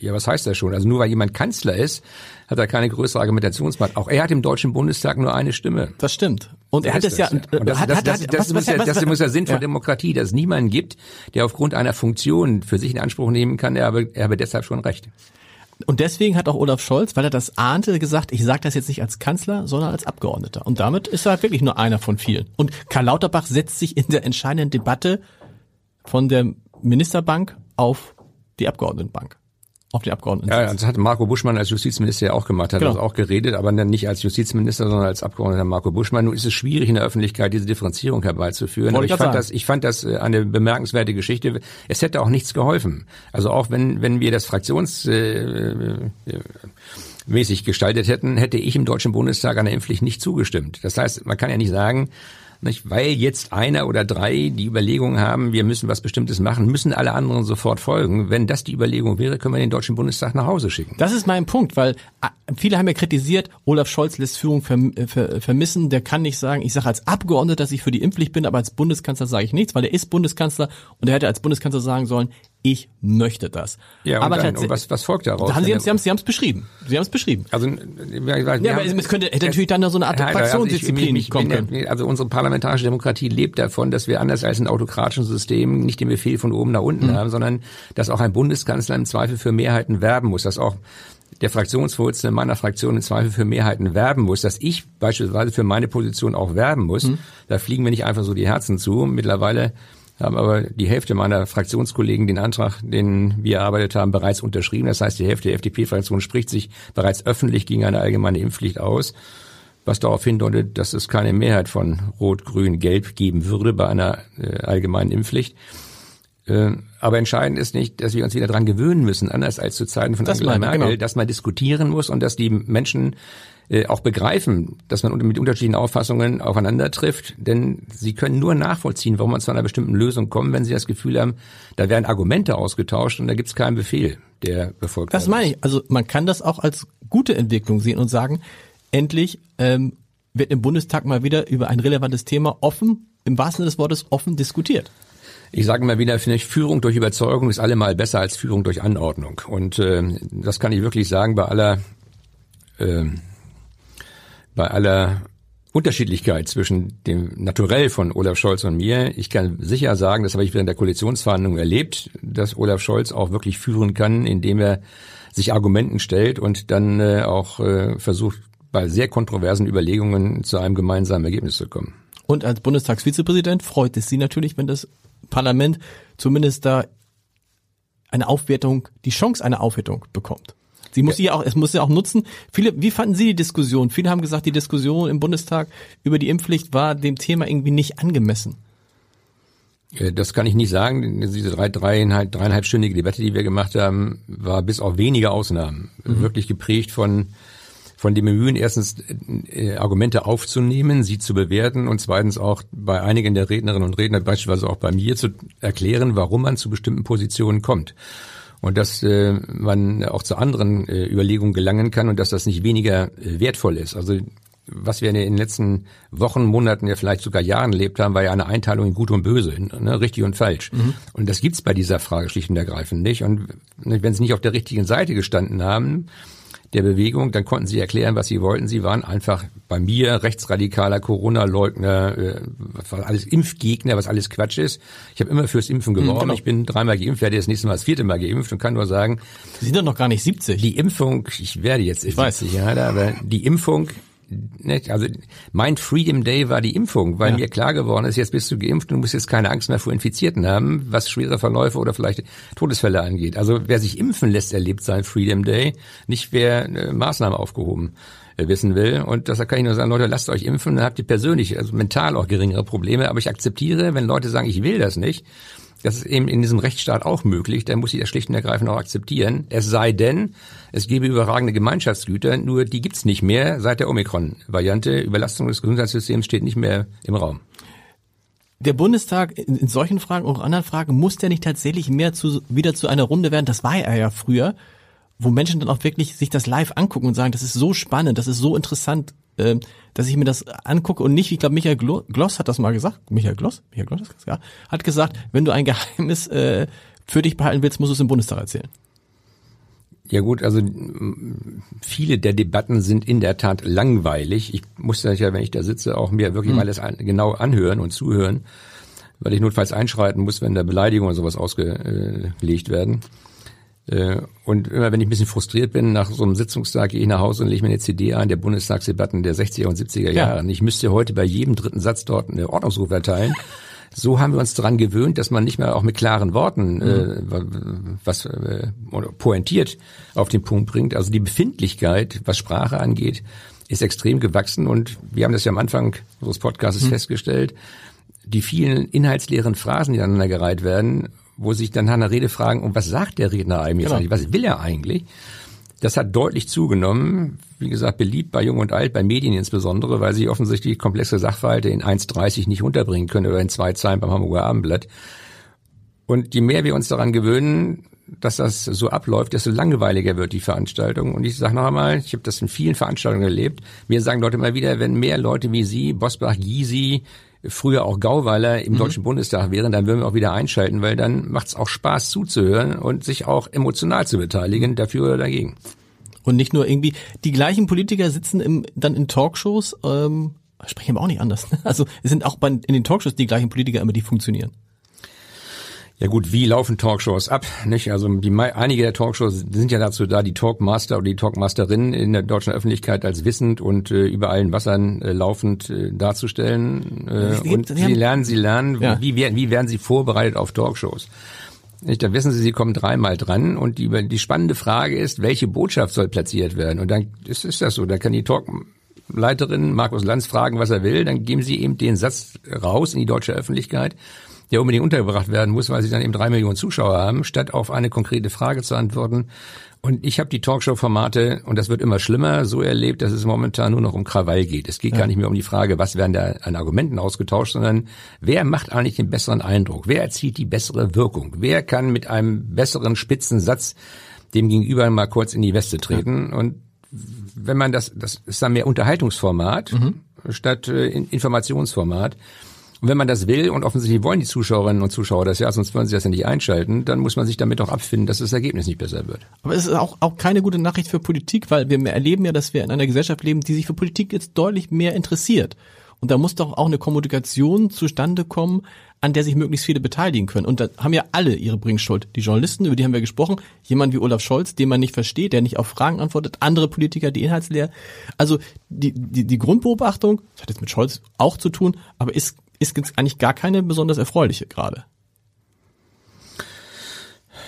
Ja, was heißt das schon? Also nur weil jemand Kanzler ist, hat er keine größere Argumentationsmacht. Auch er hat im Deutschen Bundestag nur eine Stimme.
Das stimmt. Und er hat es ja.
Das, muss ja, Sinn von ja. Demokratie, dass es niemanden gibt, der aufgrund einer Funktion für sich in Anspruch nehmen kann. Er habe, er habe deshalb schon recht.
Und deswegen hat auch Olaf Scholz, weil er das ahnte, gesagt, ich sage das jetzt nicht als Kanzler, sondern als Abgeordneter. Und damit ist er wirklich nur einer von vielen. Und Karl Lauterbach setzt sich in der entscheidenden Debatte von der Ministerbank auf die Abgeordnetenbank auf die Abgeordneten.
Ja, das hat Marco Buschmann als Justizminister ja auch gemacht, hat genau. das auch geredet, aber dann nicht als Justizminister, sondern als Abgeordneter Marco Buschmann. Nun ist es schwierig in der Öffentlichkeit diese Differenzierung herbeizuführen. Aber ich, fand das, ich fand das äh, eine bemerkenswerte Geschichte. Es hätte auch nichts geholfen. Also auch wenn wenn wir das Fraktions äh, äh, mäßig gestaltet hätten, hätte ich im Deutschen Bundestag einer Impfpflicht nicht zugestimmt. Das heißt, man kann ja nicht sagen, nicht? Weil jetzt einer oder drei die Überlegung haben, wir müssen was Bestimmtes machen, müssen alle anderen sofort folgen. Wenn das die Überlegung wäre, können wir den Deutschen Bundestag nach Hause schicken.
Das ist mein Punkt, weil äh, viele haben ja kritisiert, Olaf Scholz lässt Führung äh, vermissen. Der kann nicht sagen, ich sage als Abgeordneter, dass ich für die Impfpflicht bin, aber als Bundeskanzler sage ich nichts, weil er ist Bundeskanzler und er hätte als Bundeskanzler sagen sollen, ich möchte das.
Ja,
aber
dann, was, was folgt daraus?
haben Sie, haben, Sie, haben, Sie haben es beschrieben. Sie haben es beschrieben.
Also, ja,
Ja, aber es könnte, hätte natürlich dann noch so eine Art Fraktionsdisziplin
ich- ich
kommen können.
Also unsere parlamentarische Demokratie lebt davon, dass wir anders als in autokratischen Systemen nicht den Befehl von oben nach
Mhm.
unten haben, sondern dass auch ein Bundeskanzler im Zweifel für Mehrheiten werben muss, dass auch der Fraktionsvorsitzende meiner Fraktion im Zweifel für Mehrheiten werben muss, dass ich beispielsweise für meine Position auch werben muss.
Mhm.
Da fliegen mir nicht einfach so die Herzen zu. Mittlerweile haben aber die Hälfte meiner Fraktionskollegen den Antrag, den wir erarbeitet haben, bereits unterschrieben. Das heißt, die Hälfte der FDP-Fraktion spricht sich bereits öffentlich gegen eine allgemeine Impfpflicht aus, was darauf hindeutet, dass es keine Mehrheit von Rot, Grün, Gelb geben würde bei einer äh, allgemeinen Impfpflicht. Äh, aber entscheidend ist nicht, dass wir uns wieder dran gewöhnen müssen, anders als zu Zeiten von
Das
Angela
meine
Merkel,
genau.
dass man diskutieren muss und dass die Menschen äh, auch begreifen, dass man mit unterschiedlichen Auffassungen aufeinander trifft, denn sie können nur nachvollziehen, warum man zu einer bestimmten Lösung kommt, wenn sie das Gefühl haben, da werden Argumente ausgetauscht und da gibt es keinen Befehl, der befolgt
Das
werden
meine ich. Also man kann das auch als gute Entwicklung sehen und sagen, endlich ähm, wird im Bundestag mal wieder über ein relevantes Thema offen, im wahrsten Sinne des Wortes offen diskutiert.
Ich sage immer wieder, finde ich, Führung durch Überzeugung ist allemal besser als Führung durch Anordnung. Und äh, das kann ich wirklich sagen bei aller äh, bei aller Unterschiedlichkeit zwischen dem Naturell von Olaf Scholz und mir. Ich kann sicher sagen, das habe ich während der Koalitionsverhandlungen erlebt, dass Olaf Scholz auch wirklich führen kann, indem er sich Argumenten stellt und dann äh, auch äh, versucht, bei sehr kontroversen Überlegungen zu einem gemeinsamen Ergebnis zu kommen.
Und als Bundestagsvizepräsident freut es Sie natürlich, wenn das Parlament zumindest da eine Aufwertung, die Chance einer Aufwertung bekommt. Sie muss ja auch, es muss ja auch nutzen. Viele, wie fanden Sie die Diskussion? Viele haben gesagt, die Diskussion im Bundestag über die Impfpflicht war dem Thema irgendwie nicht angemessen.
Äh, Das kann ich nicht sagen. Diese drei, dreieinhalb, dreieinhalbstündige Debatte, die wir gemacht haben, war bis auf wenige Ausnahmen wirklich geprägt von von dem Bemühen, erstens äh, Argumente aufzunehmen, sie zu bewerten und zweitens auch bei einigen der Rednerinnen und Redner, beispielsweise auch bei mir, zu erklären, warum man zu bestimmten Positionen kommt. Und dass äh, man auch zu anderen äh, Überlegungen gelangen kann und dass das nicht weniger äh, wertvoll ist. Also was wir in den letzten Wochen, Monaten, ja vielleicht sogar Jahren erlebt haben, war ja eine Einteilung in Gut und Böse, ne, richtig und falsch. Und das gibt's bei dieser Frage schlicht und ergreifend nicht. Und wenn sie nicht auf der richtigen Seite gestanden haben, der Bewegung, dann konnten sie erklären, was sie wollten. Sie waren einfach bei mir rechtsradikaler Corona-Leugner, äh, was alles Impfgegner, was alles Quatsch ist. Ich habe immer fürs Impfen geworben.
genau.
Ich bin dreimal geimpft, werde jetzt nächstes Mal das vierte Mal geimpft und kann nur sagen,
Sie sind doch noch gar nicht 70.
die Impfung, ich werde jetzt ich
weiß.
Jahre, aber die Impfung, also mein Freedom Day war die Impfung, weil
Ja.
mir klar geworden ist, jetzt bist du geimpft und du musst jetzt keine Angst mehr vor Infizierten haben, was schwere Verläufe oder vielleicht Todesfälle angeht. Also wer sich impfen lässt, erlebt seinen Freedom Day, nicht wer äh, Maßnahmen aufgehoben äh, wissen will. Und deshalb kann ich nur sagen, Leute, lasst euch impfen, dann habt ihr persönlich, also mental auch geringere Probleme. Aber ich akzeptiere, wenn Leute sagen, ich will das nicht, das ist eben in diesem Rechtsstaat auch möglich, dann muss ich das schlicht und ergreifend auch akzeptieren. Es sei denn, es gäbe überragende Gemeinschaftsgüter, nur die gibt's nicht mehr seit der Omikron-Variante. Überlastung des Gesundheitssystems steht nicht mehr im Raum.
der Bundestag in, solchen Fragen und anderen Fragen muss der nicht tatsächlich mehr zu, wieder zu einer Runde werden, das war er ja früher, wo Menschen dann auch wirklich sich das live angucken und sagen, das ist so spannend, das ist so interessant, äh, dass ich mir das angucke und nicht, ich glaube, Michael Glo- Gloss hat das mal gesagt, Michael Gloss, Michael Gloss, ja, hat gesagt, wenn du ein Geheimnis äh, für dich behalten willst, musst du es im Bundestag erzählen.
Ja gut, also viele der Debatten sind in der Tat langweilig. Ich muss das ja, wenn ich da sitze, auch mir wirklich mal das an, genau anhören und zuhören, weil ich notfalls einschreiten muss, wenn da Beleidigungen und sowas ausgelegt werden. Äh, Und immer wenn ich ein bisschen frustriert bin, nach so einem Sitzungstag gehe ich nach Hause und lege mir eine CD ein, der Bundestagsdebatten der 60er und 70er
Ja.
Jahre. Und ich müsste heute bei jedem dritten Satz dort eine Ordnungsruf erteilen. So haben wir uns daran gewöhnt, dass man nicht mehr auch mit klaren Worten äh, was äh, oder pointiert auf den Punkt bringt. Also die Befindlichkeit, was Sprache angeht, ist extrem gewachsen und wir haben das ja am Anfang unseres Podcasts festgestellt. Die vielen inhaltsleeren Phrasen, die aneinandergereiht werden, wo sich dann nach einer Rede fragen, und was sagt der Redner eigentlich?
Genau.
Was will er eigentlich? Das hat deutlich zugenommen, wie gesagt, beliebt bei Jung und Alt, bei Medien insbesondere, weil sie offensichtlich komplexe Sachverhalte in 1,30 nicht unterbringen können oder in zwei Zeilen beim Hamburger Abendblatt. Und je mehr wir uns daran gewöhnen, dass das so abläuft, desto langweiliger wird die Veranstaltung. Und ich sage noch einmal, ich habe das in vielen Veranstaltungen erlebt, mir sagen Leute immer wieder, wenn mehr Leute wie Sie, Bosbach, Gysi, früher auch Gauweiler im mhm. Deutschen Bundestag wären, dann würden wir auch wieder einschalten, weil dann macht es auch Spaß zuzuhören und sich auch emotional zu beteiligen, dafür oder dagegen.
Und nicht nur irgendwie, die gleichen Politiker sitzen im, dann in Talkshows, ähm, sprechen aber auch nicht anders. Also es sind auch bei, in den Talkshows die gleichen Politiker immer, die funktionieren.
Ja gut, wie laufen Talkshows ab? Nicht? Also die, einige der Talkshows sind ja dazu da, die Talkmaster oder die Talkmasterinnen in der deutschen Öffentlichkeit als wissend und äh, über allen Wassern äh, laufend äh, darzustellen. Äh, und sie lernen, sie lernen, ja. wie, werden, wie werden sie vorbereitet auf Talkshows. Nicht, da wissen Sie, Sie kommen dreimal dran und die, die spannende Frage ist, welche Botschaft soll platziert werden? Und dann ist, ist das so. Da kann die Talkleiterin Markus Lanz fragen, was er will. Dann geben Sie eben den Satz raus in die deutsche Öffentlichkeit der unbedingt untergebracht werden muss, weil sie dann eben drei Millionen Zuschauer haben, statt auf eine konkrete Frage zu antworten. Und ich habe die Talkshow-Formate, und das wird immer schlimmer, so erlebt, dass es momentan nur noch um Krawall geht. Es geht ja. gar nicht mehr um die Frage, was werden da an Argumenten ausgetauscht, sondern wer macht eigentlich den besseren Eindruck? Wer erzielt die bessere Wirkung? Wer kann mit einem besseren spitzen Satz dem Gegenüber mal kurz in die Weste treten? Ja. Und wenn man das, das ist dann mehr Unterhaltungsformat mhm. statt äh, Informationsformat. Und wenn man das will, und offensichtlich wollen die Zuschauerinnen und Zuschauer das ja, sonst würden sie das ja nicht einschalten, dann muss man sich damit auch abfinden, dass das Ergebnis nicht besser wird.
Aber es ist auch, auch keine gute Nachricht für Politik, weil wir erleben ja, dass wir in einer Gesellschaft leben, die sich für Politik jetzt deutlich mehr interessiert. Und da muss doch auch eine Kommunikation zustande kommen, an der sich möglichst viele beteiligen können. Und da haben ja alle ihre Bringschuld. Die Journalisten, über die haben wir gesprochen, jemand wie Olaf Scholz, den man nicht versteht, der nicht auf Fragen antwortet, andere Politiker, die inhaltsleer. Also die, die, die Grundbeobachtung, das hat jetzt mit Scholz auch zu tun, aber ist ist eigentlich gar keine besonders erfreuliche gerade.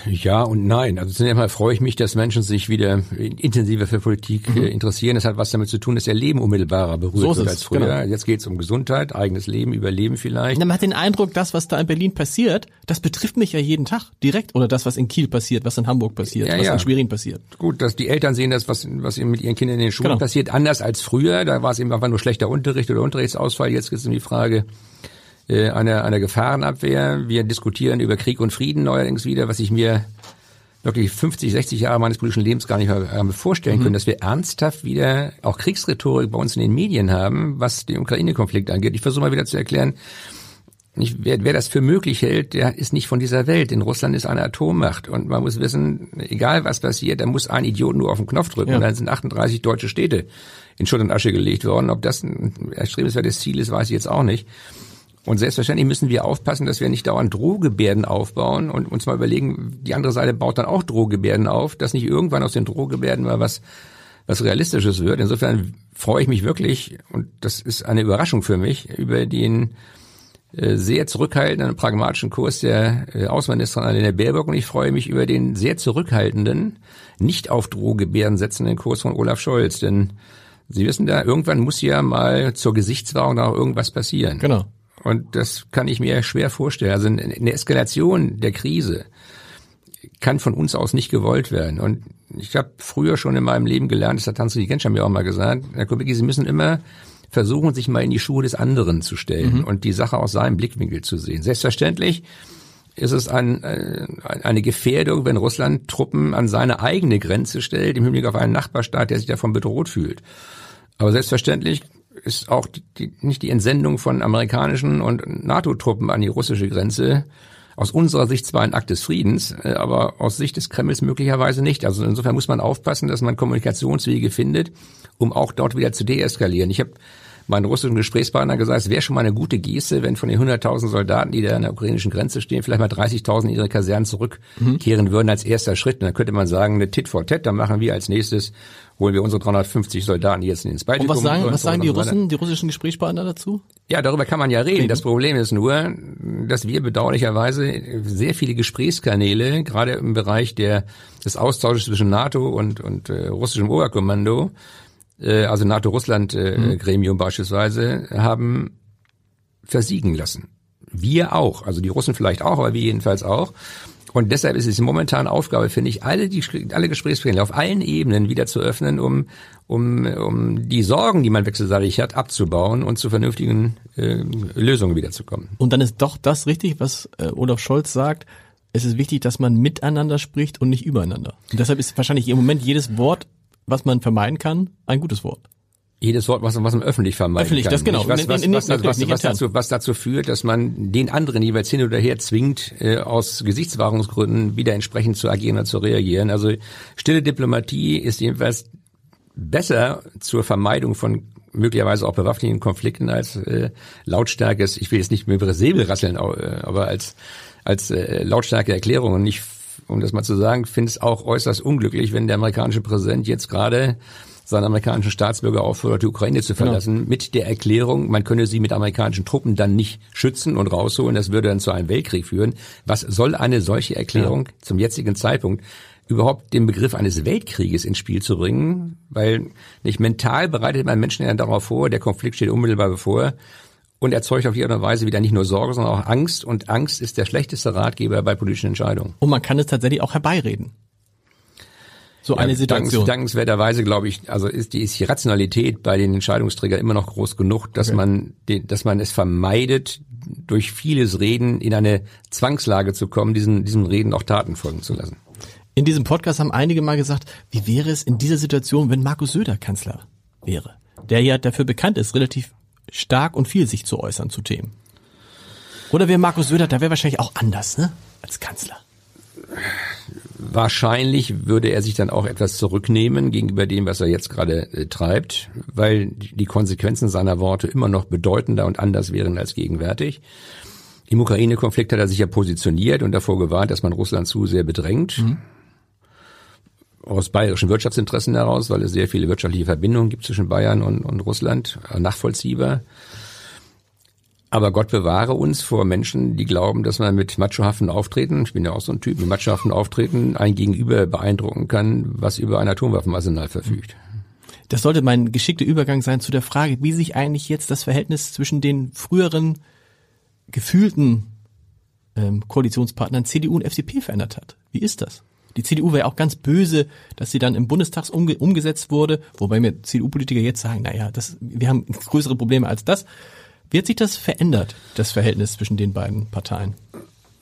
Ja und nein. Also zunächst einmal freue ich mich, dass Menschen sich wieder intensiver für Politik mhm. Äh, interessieren. Das hat was damit zu tun, dass ihr Leben unmittelbarer berührt so wird als früher. Genau. Jetzt geht es um Gesundheit, eigenes Leben, Überleben vielleicht.
man hat den Eindruck, das, was da in Berlin passiert, das betrifft mich ja jeden Tag direkt. Oder das, was in Kiel passiert, was in Hamburg passiert, ja, was ja. in Schwerin passiert.
Gut, dass die Eltern sehen, das, was, was mit ihren Kindern in den Schulen genau. passiert, anders als früher. Da war es eben einfach nur schlechter Unterricht oder Unterrichtsausfall. Jetzt geht es um die Frage, äh, einer, einer Gefahrenabwehr. Wir diskutieren über Krieg und Frieden neuerdings wieder, was ich mir wirklich 50, 60 Jahre meines politischen Lebens gar nicht mehr vorstellen können, mhm. dass wir ernsthaft wieder auch Kriegsrhetorik bei uns in den Medien haben, was den Ukraine-Konflikt angeht. Ich versuche mal wieder zu erklären, nicht, wer, wer das für möglich hält, der ist nicht von dieser Welt. In Russland ist eine Atommacht und man muss wissen, egal was passiert, da muss ein Idiot nur auf den Knopf drücken ja. und dann sind 38 deutsche Städte in Schutt und Asche gelegt worden. Ob das ein erstrebenswertes Ziel ist, weiß ich jetzt auch nicht. Und selbstverständlich müssen wir aufpassen, dass wir nicht dauernd Drohgebärden aufbauen und uns mal überlegen, die andere Seite baut dann auch Drohgebärden auf, dass nicht irgendwann aus den Drohgebärden mal was, was Realistisches wird. Insofern freue ich mich wirklich, und das ist eine Überraschung für mich, über den äh, sehr zurückhaltenden, pragmatischen Kurs der äh, Außenministerin Annalena Baerbock und ich freue mich über den sehr zurückhaltenden, nicht auf Drohgebärden setzenden Kurs von Olaf Scholz, denn Sie wissen da, irgendwann muss ja mal zur Gesichtswahrung auch irgendwas passieren.
Genau.
Und das kann ich mir schwer vorstellen. Also eine Eskalation der Krise kann von uns aus nicht gewollt werden. Und ich habe früher schon in meinem Leben gelernt, das hat Hans-Dietrich Genscher mir auch mal gesagt, Herr Kubicki, Sie müssen immer versuchen, sich mal in die Schuhe des anderen zu stellen mhm. und die Sache aus seinem Blickwinkel zu sehen. Selbstverständlich ist es ein, äh, eine Gefährdung, wenn Russland Truppen an seine eigene Grenze stellt, im Hinblick auf einen Nachbarstaat, der sich davon bedroht fühlt. Aber selbstverständlich ist auch die, nicht die Entsendung von amerikanischen und NATO-Truppen an die russische Grenze aus unserer Sicht zwar ein Akt des Friedens, äh, aber aus Sicht des Kremls möglicherweise nicht. Also insofern muss man aufpassen, dass man Kommunikationswege findet, um auch dort wieder zu deeskalieren. Ich habe meinen russischen Gesprächspartner gesagt, es wäre schon mal eine gute Geste, wenn von den 100.000 Soldaten, die da an der ukrainischen Grenze stehen, vielleicht mal 30.000 in ihre Kasernen zurückkehren mhm. würden als erster Schritt. Und dann könnte man sagen, eine Tit for Tat, dann machen wir als nächstes holen wir unsere 350 Soldaten jetzt ins Baltikum.
Und was sagen, was sagen die Russen, die russischen Gesprächspartner dazu?
Ja, darüber kann man ja reden. Das Problem ist nur, dass wir bedauerlicherweise sehr viele Gesprächskanäle, gerade im Bereich der, des Austausches zwischen NATO und, und äh, russischem Oberkommando, äh, also NATO-Russland-Gremium äh, mhm. beispielsweise, haben versiegen lassen. Wir auch, also die Russen vielleicht auch, aber wir jedenfalls auch. Und deshalb ist es momentan Aufgabe, finde ich, alle die alle Gesprächskanäle auf allen Ebenen wieder zu öffnen, um um um die Sorgen, die man wechselseitig hat, abzubauen und zu vernünftigen äh, Lösungen wiederzukommen.
Und dann ist doch das richtig, was äh, Olaf Scholz sagt. es ist wichtig, dass man miteinander spricht und nicht übereinander. Und deshalb ist wahrscheinlich im Moment jedes Wort, was man vermeiden kann, ein gutes Wort.
Jedes Wort, was, was man öffentlich vermeiden
öffentlich,
kann.
das genau.
Nicht, was, was, was, was,
nicht
dazu, was dazu führt, dass man den anderen jeweils hin oder her zwingt, äh, aus Gesichtswahrungsgründen wieder entsprechend zu agieren oder zu reagieren. Also stille Diplomatie ist jedenfalls besser zur Vermeidung von möglicherweise auch bewaffneten Konflikten als äh, lautstarkes, ich will jetzt nicht mit dem Säbelrasseln, au- äh, aber als, als äh, lautstarke Erklärung. Und ich, um das mal zu sagen, finde es auch äußerst unglücklich, wenn der amerikanische Präsident jetzt gerade seinen amerikanischen Staatsbürger auffordert, die Ukraine zu verlassen, mit der Erklärung, man könne sie mit amerikanischen Truppen dann nicht schützen und rausholen, das würde dann zu einem Weltkrieg führen. Was soll eine solche Erklärung zum jetzigen Zeitpunkt überhaupt den Begriff eines Weltkrieges ins Spiel zu bringen, weil nicht mental bereitet man Menschen ja darauf vor, der Konflikt steht unmittelbar bevor und erzeugt auf jede Weise wieder nicht nur Sorge, sondern auch Angst und Angst ist der schlechteste Ratgeber bei politischen Entscheidungen.
Und man kann es tatsächlich auch herbeireden. So eine Situation.
Dankens, dankenswerterweise glaube ich, also ist die, ist die Rationalität bei den Entscheidungsträgern immer noch groß genug, dass
Okay.
man, den, dass man es vermeidet, durch vieles Reden in eine Zwangslage zu kommen, diesen, diesem Reden auch Taten folgen zu lassen.
In diesem Podcast haben einige mal gesagt, wie wäre es in dieser Situation, wenn Markus Söder Kanzler wäre? Der ja dafür bekannt ist, relativ stark und viel sich zu äußern zu Themen. Oder wäre Markus Söder, da wäre wahrscheinlich auch anders, ne? Als Kanzler.
Wahrscheinlich würde er sich dann auch etwas zurücknehmen gegenüber dem, was er jetzt gerade äh, treibt, weil die Konsequenzen seiner Worte immer noch bedeutender und anders wären als gegenwärtig. Im Ukraine-Konflikt hat er sich ja positioniert und davor gewarnt, dass man Russland zu sehr bedrängt. Aus bayerischen Wirtschaftsinteressen heraus, weil es sehr viele wirtschaftliche Verbindungen gibt zwischen Bayern und, und Russland, äh, nachvollziehbar. Aber Gott bewahre uns vor Menschen, die glauben, dass man mit machohaften Auftreten, ich bin ja auch so ein Typ, mit machohaften Auftreten ein Gegenüber beeindrucken kann, was über ein Atomwaffenarsenal verfügt.
Das sollte mein geschickter Übergang sein zu der Frage, wie sich eigentlich jetzt das Verhältnis zwischen den früheren gefühlten ähm, Koalitionspartnern CDU und FDP verändert hat. Wie ist das? Die CDU war ja auch ganz böse, dass sie dann im Bundestag umge umgesetzt wurde, wobei mir CDU-Politiker jetzt sagen, naja, das, wir haben größere Probleme als das. Wie hat sich das verändert, das Verhältnis zwischen den beiden Parteien?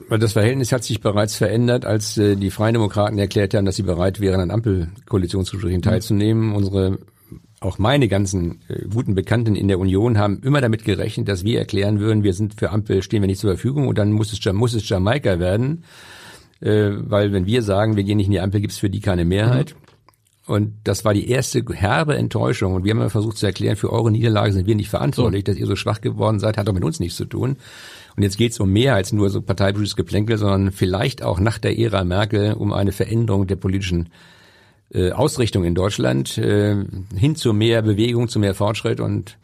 Das Verhältnis hat sich bereits verändert, als äh, die Freien Demokraten erklärt haben, dass sie bereit wären, an Ampelkoalitionsgesprächen teilzunehmen. Unsere, auch meine ganzen äh, guten Bekannten in der Union haben immer damit gerechnet, dass wir erklären würden, wir sind für Ampel, stehen wir nicht zur Verfügung und dann muss es, muss es Jamaika werden. Äh, weil wenn wir sagen, wir gehen nicht in die Ampel, gibt es für die keine Mehrheit. Und das war die erste herbe Enttäuschung. Und wir haben immer versucht zu erklären, für eure Niederlage sind wir nicht verantwortlich, dass ihr so schwach geworden seid, hat doch mit uns nichts zu tun. Und jetzt geht es um mehr als nur so parteipolitisches Geplänkel, sondern vielleicht auch nach der Ära Merkel um eine Veränderung der politischen äh, Ausrichtung in Deutschland äh, hin zu mehr Bewegung, zu mehr Fortschritt und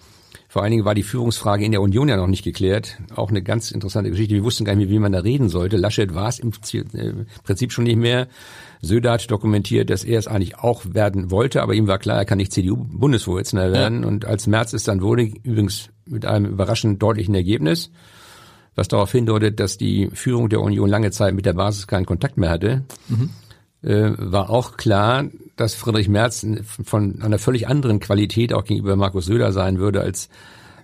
vor allen Dingen war die Führungsfrage in der Union ja noch nicht geklärt. Auch eine ganz interessante Geschichte. Wir wussten gar nicht mehr, wie man da reden sollte. Laschet war es im äh, Prinzip schon nicht mehr. Söder hat dokumentiert, dass er es eigentlich auch werden wollte, aber ihm war klar, er kann nicht CDU-Bundesvorsitzender werden. Und als März es dann wurde, übrigens mit einem überraschend deutlichen Ergebnis, was darauf hindeutet, dass die Führung der Union lange Zeit mit der Basis keinen Kontakt mehr hatte, äh, war auch klar, dass Friedrich Merz von einer völlig anderen Qualität auch gegenüber Markus Söder sein würde als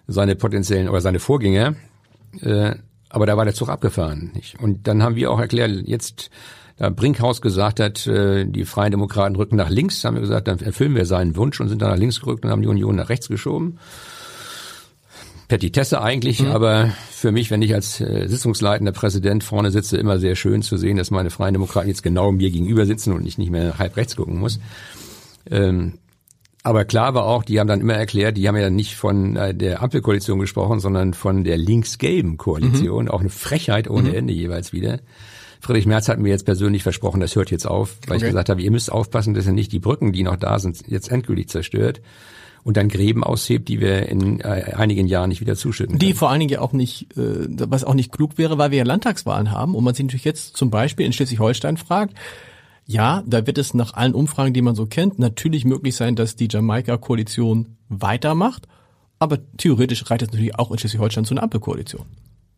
seine potenziellen oder seine Vorgänger. Äh, aber da war der Zug abgefahren. Nicht? Und dann haben wir auch erklärt, jetzt da Brinkhaus gesagt hat, äh, die Freien Demokraten rücken nach links, haben wir gesagt, dann erfüllen wir seinen Wunsch und sind dann nach links gerückt und haben die Union nach rechts geschoben. Petitesse eigentlich, aber für mich, wenn ich als äh, sitzungsleitender Präsident vorne sitze, immer sehr schön zu sehen, dass meine Freien Demokraten jetzt genau mir gegenüber sitzen und ich nicht mehr halb rechts gucken muss. Ähm, aber klar war auch, die haben dann immer erklärt, die haben ja nicht von äh, der Ampelkoalition gesprochen, sondern von der links-gelben Koalition. Auch eine Frechheit ohne Ende jeweils wieder. Friedrich Merz hat mir jetzt persönlich versprochen, das hört jetzt auf, weil
Okay.
ich gesagt habe, ihr müsst aufpassen, dass ihr nicht die Brücken, die noch da sind, jetzt endgültig zerstört und dann Gräben aushebt, die wir in äh, einigen Jahren nicht wieder zuschütten
Die
können.
vor allen Dingen ja auch nicht, äh, was auch nicht klug wäre, weil wir ja Landtagswahlen haben und man sich natürlich jetzt zum Beispiel in Schleswig-Holstein fragt, ja, da wird es nach allen Umfragen, die man so kennt, natürlich möglich sein, dass die Jamaika-Koalition weitermacht, aber theoretisch reicht es natürlich auch in Schleswig-Holstein zu einer Ampelkoalition.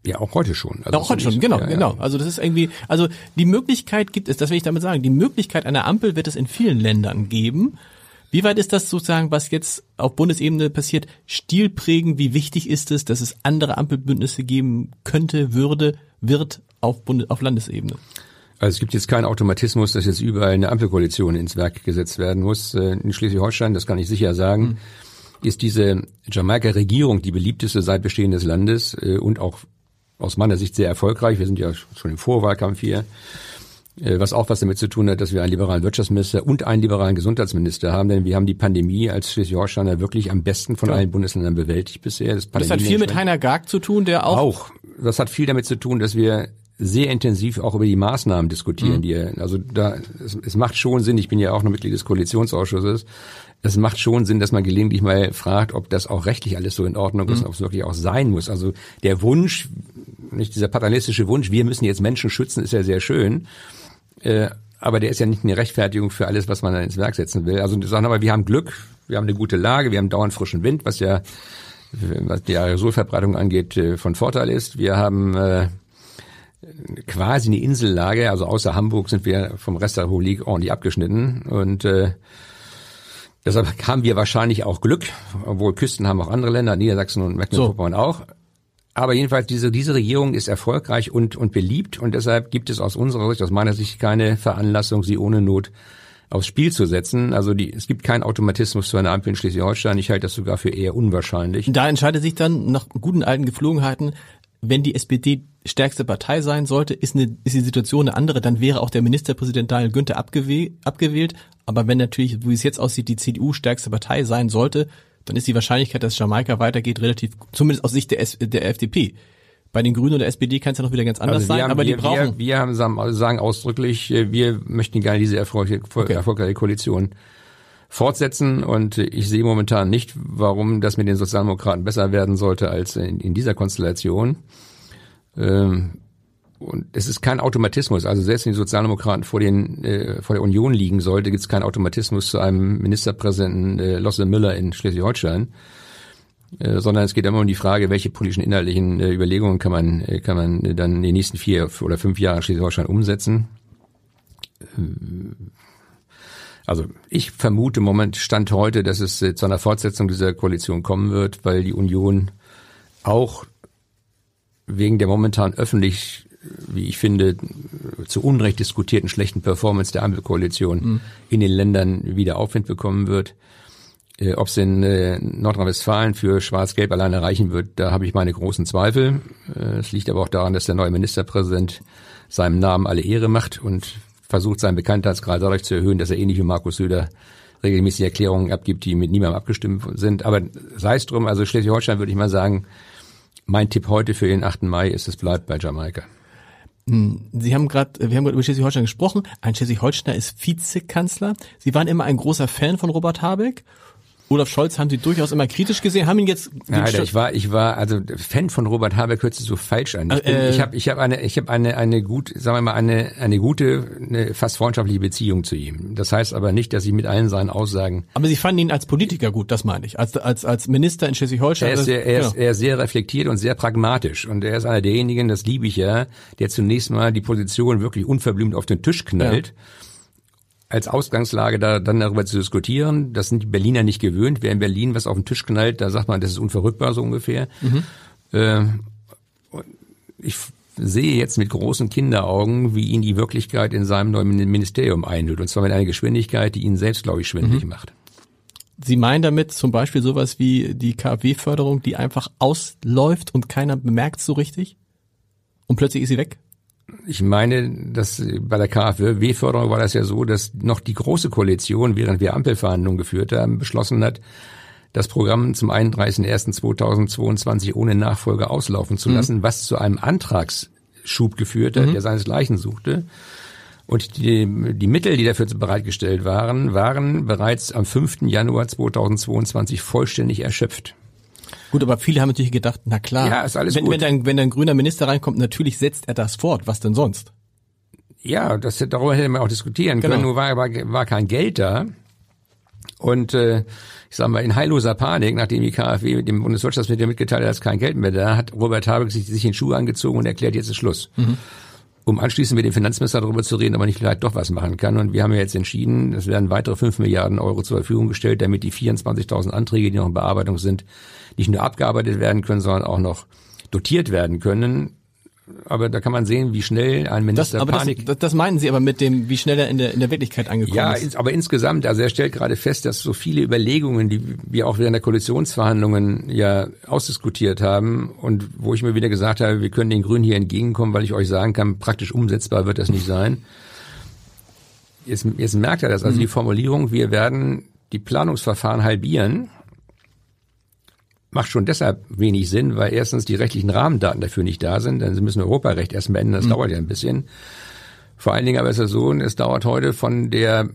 Ja, auch heute schon. Also
auch heute schon, genau,
ja.
genau. Also das ist irgendwie, also die Möglichkeit gibt es, das will ich damit sagen, die Möglichkeit einer Ampel wird es in vielen Ländern geben. Wie weit ist das sozusagen, was jetzt auf Bundesebene passiert, stilprägend? Wie wichtig ist es, dass es andere Ampelbündnisse geben könnte, würde, wird auf, Bundes auf Landesebene?
Also es gibt jetzt keinen Automatismus, dass jetzt überall eine Ampelkoalition ins Werk gesetzt werden muss. Äh, in Schleswig-Holstein, das kann ich sicher sagen, mhm. ist diese Jamaika-Regierung die beliebteste seit Bestehen des Landes äh, und auch aus meiner Sicht sehr erfolgreich. Wir sind ja schon im Vorwahlkampf hier. Äh, was auch was damit zu tun hat, dass wir einen liberalen Wirtschaftsminister und einen liberalen Gesundheitsminister haben, denn wir haben die Pandemie als Schleswig-Holsteiner wirklich am besten von ja. allen Bundesländern bewältigt bisher.
Das, das hat viel mit Heiner Gag zu tun, der auch...
Auch. Das hat viel damit zu tun, dass wir sehr intensiv auch über die Maßnahmen diskutieren, mhm. die also da es, es macht schon Sinn, ich bin ja auch noch Mitglied des Koalitionsausschusses, es macht schon Sinn, dass man gelegentlich mal fragt, ob das auch rechtlich alles so in Ordnung ist, mhm. ob es wirklich auch sein muss. Also der Wunsch, nicht dieser paternalistische Wunsch, wir müssen jetzt Menschen schützen, ist ja sehr schön. Äh, aber der ist ja nicht eine Rechtfertigung für alles, was man dann ins Werk setzen will. Also sagen wir mal, wir haben Glück, wir haben eine gute Lage, wir haben dauernd frischen Wind, was ja, was die Aerosolverbreitung angeht, äh, von Vorteil ist. Wir haben äh, quasi eine Insellage, also außer Hamburg sind wir vom Rest der Republik ordentlich abgeschnitten und äh, deshalb haben wir wahrscheinlich auch Glück, obwohl Küsten haben auch andere Länder, Niedersachsen und Mecklenburg-Vorpommern so. auch. Aber jedenfalls diese, diese Regierung ist erfolgreich und, und beliebt und deshalb gibt es aus unserer Sicht, aus meiner Sicht keine Veranlassung, sie ohne Not aufs Spiel zu setzen. Also die, es gibt keinen Automatismus zu einer Ampel in Schleswig-Holstein. Ich halte das sogar für eher unwahrscheinlich.
Da entscheidet sich dann nach guten alten Geflogenheiten, wenn die SPD stärkste Partei sein sollte, ist, eine, ist die Situation eine andere, dann wäre auch der Ministerpräsident Daniel Günther abgewählt, abgewählt. Aber wenn natürlich, wie es jetzt aussieht, die CDU stärkste Partei sein sollte, dann ist die Wahrscheinlichkeit, dass Jamaika weitergeht, relativ, zumindest aus Sicht der, S der FDP. Bei den Grünen und der SPD kann es ja noch wieder ganz anders also sein,
haben,
aber
wir,
die brauchen.
Wir, wir haben, sagen ausdrücklich, äh, wir möchten gerne diese erfolgreiche, okay. erfolgreiche Koalition fortsetzen und ich sehe momentan nicht, warum das mit den Sozialdemokraten besser werden sollte als in, in dieser Konstellation. Ähm, und es ist kein Automatismus. Also selbst wenn die Sozialdemokraten vor, den, äh, vor der Union liegen sollte, gibt es keinen Automatismus zu einem Ministerpräsidenten äh, Losse Müller in Schleswig-Holstein. Äh, sondern es geht immer um die Frage, welche politischen inhaltlichen äh, Überlegungen kann man, äh, kann man dann in den nächsten vier oder fünf Jahren Schleswig-Holstein umsetzen. Äh, also ich vermute im Moment Stand heute, dass es äh, zu einer Fortsetzung dieser Koalition kommen wird, weil die Union auch wegen der momentan öffentlich wie ich finde, zu Unrecht diskutierten schlechten Performance der Ampelkoalition mhm. in den Ländern wieder Aufwind bekommen wird. Äh, Ob es in äh, Nordrhein-Westfalen für Schwarz-Gelb alleine reichen wird, da habe ich meine großen Zweifel. Äh, es liegt aber auch daran, dass der neue Ministerpräsident seinem Namen alle Ehre macht und versucht, seinen Bekanntheitsgrad dadurch zu erhöhen, dass er ähnlich wie Markus Söder regelmäßig Erklärungen abgibt, die mit niemandem abgestimmt sind. Aber sei es drum, also Schleswig-Holstein würde ich mal sagen, mein Tipp heute für den 8. Mai ist, es bleibt bei Jamaika.
Hm, Sie haben gerade, wir haben gerade über Schleswig-Holstein gesprochen. Ein Schleswig-Holsteiner ist Vizekanzler. Sie waren immer ein großer Fan von Robert Habeck Olaf Scholz haben Sie durchaus immer kritisch gesehen, haben ihn jetzt.
Ja, Alter, ich war, ich war also Fan von Robert Habeck hört sich so falsch an. Ich, äh, ich habe, ich habe eine, ich habe eine, eine gut, sagen wir mal eine, eine gute, eine fast freundschaftliche Beziehung zu ihm. Das heißt aber nicht, dass ich mit allen seinen Aussagen.
Aber Sie fanden ihn als Politiker gut, das meine ich, als als als Minister in Schleswig-Holstein.
Er ist sehr, er, ist, genau. er ist sehr reflektiert und sehr pragmatisch und er ist einer derjenigen, das liebe ich ja, der zunächst mal die Position wirklich unverblümt auf den Tisch knallt. Ja als Ausgangslage da dann darüber zu diskutieren. Das sind die Berliner nicht gewöhnt. Wer in Berlin was auf den Tisch knallt, da sagt man, das ist unverrückbar so ungefähr. Mhm. Äh, ich sehe jetzt mit großen Kinderaugen, wie ihn die Wirklichkeit in seinem neuen Ministerium einhüllt. Und zwar mit einer Geschwindigkeit, die ihn selbst, glaube ich, schwindelig mhm. macht.
Sie meinen damit zum Beispiel sowas wie die KfW-Förderung, die einfach ausläuft und keiner bemerkt so richtig? Und plötzlich ist sie weg?
Ich meine, dass bei der KfW-Förderung war das ja so, dass noch die große Koalition, während wir Ampelverhandlungen geführt haben, beschlossen hat, das Programm zum 31.01.2022 ohne Nachfolge auslaufen zu mhm. lassen, mhm. was zu einem Antragsschub geführt hat, mhm. der seinesgleichen suchte. Und die, die Mittel, die dafür bereitgestellt waren, waren bereits am 5. Januar 2022 vollständig erschöpft.
Gut, aber viele haben natürlich gedacht, na klar,
ja, ist alles
wenn,
gut.
wenn, dann, wenn ein grüner Minister reinkommt, natürlich setzt er das fort. Was denn sonst?
Ja, das, darüber hätte man auch diskutieren genau. können. Nur war, war, war kein Geld da. Und äh, ich sag mal, in heilloser Panik, nachdem die KfW dem Bundeswirtschaftsminister mitgeteilt hat, dass kein Geld mehr da, hat Robert Habeck sich, sich in Schuhe angezogen und erklärt, jetzt ist Schluss. Mhm. Um anschließend mit dem Finanzminister darüber zu reden, ob man nicht vielleicht doch was machen kann. Und wir haben ja jetzt entschieden, es werden weitere 5 Milliarden Euro zur Verfügung gestellt, damit die 24.000 Anträge, die noch in Bearbeitung sind, nicht nur abgearbeitet werden können, sondern auch noch dotiert werden können. Aber da kann man sehen, wie schnell ein Minister
das, aber
Panik.
Das, das meinen Sie aber mit dem, wie schnell er in der, in der Wirklichkeit angekommen
ja,
ist.
Ja, aber insgesamt, also er stellt gerade fest, dass so viele Überlegungen, die wir auch während der Koalitionsverhandlungen ja ausdiskutiert haben und wo ich mir wieder gesagt habe, wir können den Grünen hier entgegenkommen, weil ich euch sagen kann, praktisch umsetzbar wird das nicht sein. Jetzt, jetzt merkt er das, also mhm. die Formulierung, wir werden die Planungsverfahren halbieren, macht schon deshalb wenig Sinn, weil erstens die rechtlichen Rahmendaten dafür nicht da sind, denn sie müssen Europarecht erstmal ändern, das mhm. dauert ja ein bisschen. Vor allen Dingen aber ist es so, es dauert heute von der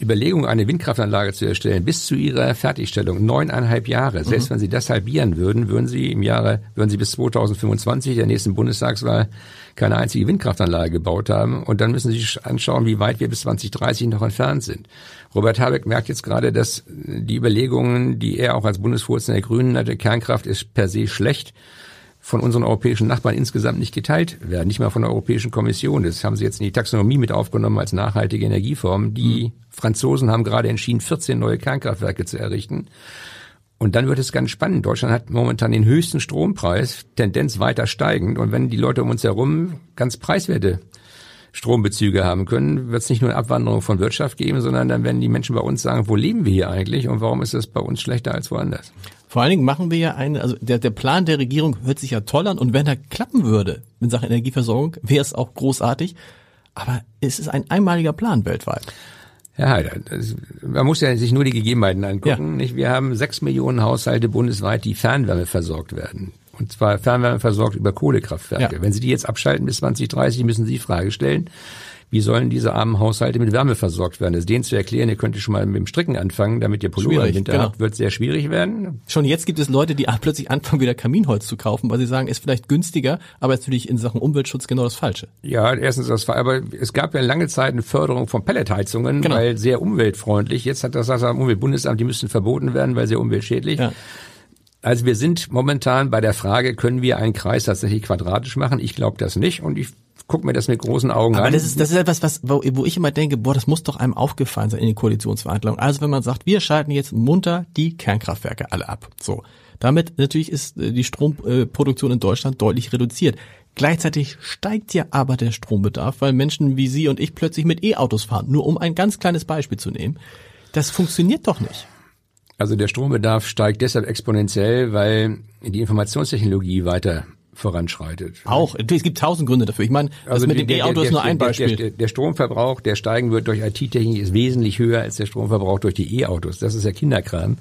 Überlegung, eine Windkraftanlage zu erstellen, bis zu ihrer Fertigstellung neuneinhalb Jahre. Selbst mhm. wenn Sie das halbieren würden, würden Sie im Jahre, würden Sie bis 2025 der nächsten Bundestagswahl keine einzige Windkraftanlage gebaut haben. Und dann müssen Sie sich anschauen, wie weit wir bis 2030 noch entfernt sind. Robert Habeck merkt jetzt gerade, dass die Überlegungen, die er auch als Bundesvorsitzender der Grünen hatte, Kernkraft ist per se schlecht von unseren europäischen Nachbarn insgesamt nicht geteilt werden, nicht mal von der Europäischen Kommission. Das haben sie jetzt in die Taxonomie mit aufgenommen als nachhaltige Energieform. Die mhm. Franzosen haben gerade entschieden, 14 neue Kernkraftwerke zu errichten. Und dann wird es ganz spannend. Deutschland hat momentan den höchsten Strompreis, Tendenz weiter steigend. Und wenn die Leute um uns herum ganz preiswerte Strombezüge haben können, wird es nicht nur eine Abwanderung von Wirtschaft geben, sondern dann werden die Menschen bei uns sagen, wo leben wir hier eigentlich und warum ist es bei uns schlechter als woanders?
Vor allen Dingen machen wir ja eine, also der, der Plan der Regierung hört sich ja toll an und wenn er klappen würde in Sachen Energieversorgung, wäre es auch großartig. Aber es ist ein einmaliger Plan weltweit.
Ja, das, man muss ja sich nur die Gegebenheiten angucken. Ja. Nicht? Wir haben sechs Millionen Haushalte bundesweit, die Fernwärme versorgt werden. Und zwar Fernwärme versorgt über Kohlekraftwerke. Ja. Wenn Sie die jetzt abschalten bis 2030, müssen Sie die Frage stellen, wie sollen diese armen Haushalte mit Wärme versorgt werden? Das denen zu erklären, ihr könnt schon mal mit dem Stricken anfangen, damit ihr Pullover im Winter genau. habt, wird sehr schwierig werden.
Schon jetzt gibt es Leute, die plötzlich anfangen, wieder Kaminholz zu kaufen, weil sie sagen, ist vielleicht günstiger, aber ist natürlich in Sachen Umweltschutz genau das Falsche.
Ja, erstens das, aber es gab ja lange Zeit eine Förderung von Pelletheizungen, genau. weil sehr umweltfreundlich. Jetzt hat das das Umweltbundesamt, die müssten verboten werden, weil sehr umweltschädlich. Ja. Also wir sind momentan bei der Frage, können wir einen Kreis tatsächlich quadratisch machen? Ich glaube das nicht und ich guck mir das mit großen Augen
Aber
an.
Aber das ist, das ist etwas, was, wo, wo ich immer denke, boah, das muss doch einem aufgefallen sein in den Koalitionsverhandlungen. Also wenn man sagt, wir schalten jetzt munter die Kernkraftwerke alle ab. So. Damit natürlich ist äh, die Stromproduktion in Deutschland deutlich reduziert. Gleichzeitig steigt ja aber der Strombedarf, weil Menschen wie Sie und ich plötzlich mit E-Autos fahren. Nur um ein ganz kleines Beispiel zu nehmen. Das funktioniert doch nicht.
Also der Strombedarf steigt deshalb exponentiell, weil die Informationstechnologie weiter voranschreitet.
Auch, es gibt tausend Gründe dafür. Ich meine, also mit dem E-Auto ist nur ein Beispiel.
Der, der, Stromverbrauch, der steigen wird durch IT-Technik, ist wesentlich höher als der Stromverbrauch durch die E-Autos. Das ist ja Kinderkram.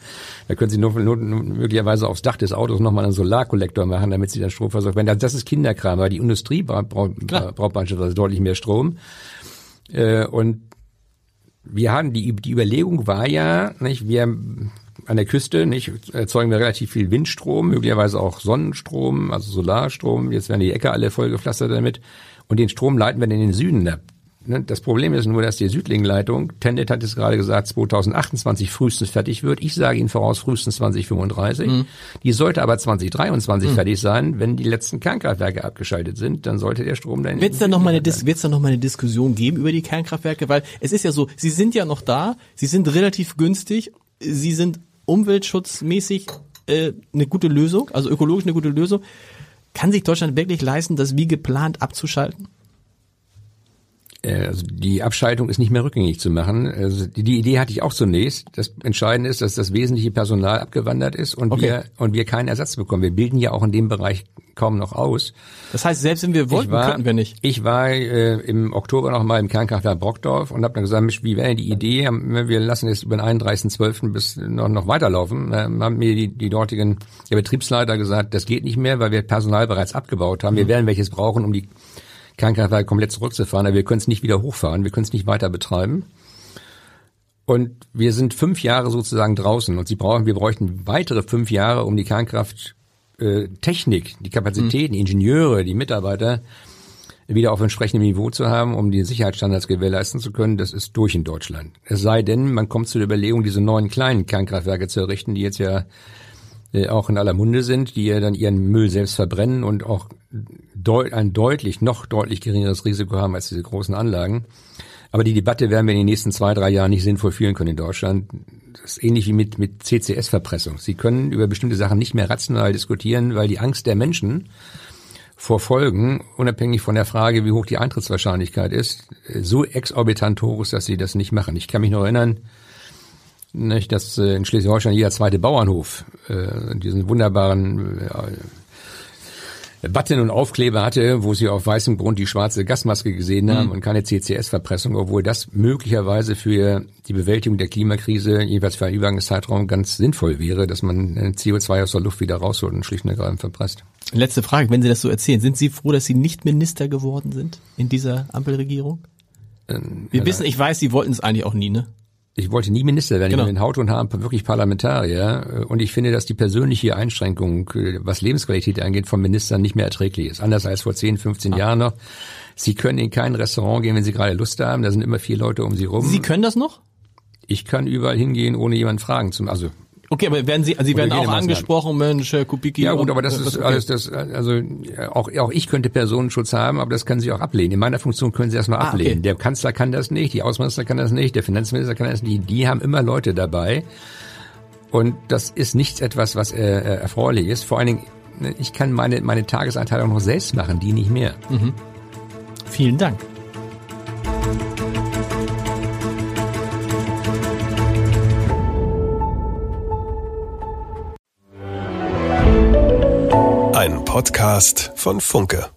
Da können Sie nur, nur, möglicherweise aufs Dach des Autos nochmal einen Solarkollektor machen, damit Sie dann Strom versorgt werden. Das ist Kinderkram, weil die Industrie braucht, braucht, braucht beispielsweise deutlich mehr Strom. Äh, und wir haben die, die Überlegung war ja, nicht, wir an der Küste nicht erzeugen wir relativ viel Windstrom, möglicherweise auch Sonnenstrom, also Solarstrom. Jetzt werden die Äcker alle vollgepflastert damit. Und den Strom leiten wir in den Süden ab. Ne, das Problem ist nur, dass die Südling-Leitung, Tendet hat es gerade gesagt, 2028 frühestens fertig wird. Ich sage Ihnen voraus frühestens 2035. Mhm. Die sollte aber 2023 mhm. fertig sein. Wenn die letzten Kernkraftwerke abgeschaltet sind, dann sollte der Strom dann...
Wird es dann noch mal eine, wird's dann noch mal eine Diskussion geben über die Kernkraftwerke? Weil es ist ja so, sie sind ja noch da, sie sind relativ günstig, sie sind umweltschutzmäßig äh, eine gute Lösung, also ökologisch eine gute Lösung. Kann sich Deutschland wirklich leisten, das wie geplant abzuschalten?
Äh, also die Abschaltung ist nicht mehr rückgängig zu machen. Also die, Idee hatte ich auch zunächst. Das Entscheidende ist, dass das wesentliche Personal abgewandert ist und okay. wir und wir keinen Ersatz bekommen. Wir bilden ja auch in dem Bereich kaum noch aus.
Das heißt, selbst wenn wir wollten, war, könnten wir nicht.
Ich war äh, im Oktober noch mal im Kernkraftwerk Brockdorf und habe dann gesagt, wie wäre die Idee? Wir lassen es über den 31.12. bis noch, noch weiterlaufen. Da haben mir die, die dortigen der Betriebsleiter gesagt, das geht nicht mehr, weil wir Personal bereits abgebaut haben. Wir mhm. werden welches brauchen, um die Kernkraftwerke komplett zurückzufahren, aber wir können es nicht wieder hochfahren, wir können es nicht weiter betreiben. Und wir sind fünf Jahre sozusagen draußen und sie brauchen, wir bräuchten weitere fünf Jahre, um die Kernkrafttechnik, äh, die Kapazitäten, die Ingenieure, die Mitarbeiter wieder auf entsprechendem Niveau zu haben, um die Sicherheitsstandards gewährleisten zu können. Das ist durch in Deutschland. Es sei denn, man kommt zu der Überlegung, diese neuen kleinen Kernkraftwerke zu errichten, die jetzt ja äh, auch in aller Munde sind, die ja dann ihren Müll selbst verbrennen und auch deut ein deutlich, noch deutlich geringeres Risiko haben als diese großen Anlagen. Aber die Debatte werden wir in den nächsten zwei, drei Jahren nicht sinnvoll führen können in Deutschland. Das ist ähnlich wie mit, mit CCS-Verpressung. Sie können über bestimmte Sachen nicht mehr rational diskutieren, weil die Angst der Menschen verfolgen, unabhängig von der Frage, wie hoch die Eintrittswahrscheinlichkeit ist, so exorbitant hoch ist, dass sie das nicht machen. Ich kann mich noch erinnern, nicht, dass äh, in Schleswig-Holstein jeder zweite Bauernhof äh, diesen wunderbaren äh, Button und Aufkleber hatte, wo sie auf weißem Grund die schwarze Gasmaske gesehen haben mhm. und keine CCS-Verpressung, obwohl das möglicherweise für die Bewältigung der Klimakrise, jeweils für einen Übergangszeitraum, ganz sinnvoll wäre, dass man CO2 aus der Luft wieder rausholt und schlicht und ergreifend verpresst.
Letzte Frage, wenn Sie das so erzählen, sind Sie froh, dass Sie nicht Minister geworden sind in dieser Ampelregierung? Ähm, Wir ja, wissen, ich weiß, Sie wollten es eigentlich auch nie, ne?
Ich wollte nie Minister werden, genau. ich bin in Haut und Haar wirklich Parlamentarier und ich finde, dass die persönliche Einschränkung, was Lebensqualität angeht, von Ministern nicht mehr erträglich ist. Anders als vor 10, 15 ah. Jahren noch. Sie können in kein Restaurant gehen, wenn Sie gerade Lust haben, da sind immer vier Leute um Sie rum.
Sie können das noch?
Ich kann überall hingehen, ohne jemanden fragen zu, also
Okay, aber werden Sie, also Sie werden auch angesprochen, Mensch, Herr Kubicki.
Ja gut, aber das ist okay. alles, das, also auch, auch ich könnte Personenschutz haben, aber das können Sie auch ablehnen. In meiner Funktion können Sie das nur ah, ablehnen. Okay. Der Kanzler kann das nicht, die Außenminister kann das nicht, der Finanzminister kann das nicht. Die haben immer Leute dabei. Und das ist nichts etwas, was äh, äh erfreulich ist. Vor allen Dingen, ne, ich kann meine, meine Tageseinteilung noch selbst machen, die nicht mehr. Mhm.
Vielen Dank.
Podcast von Funke.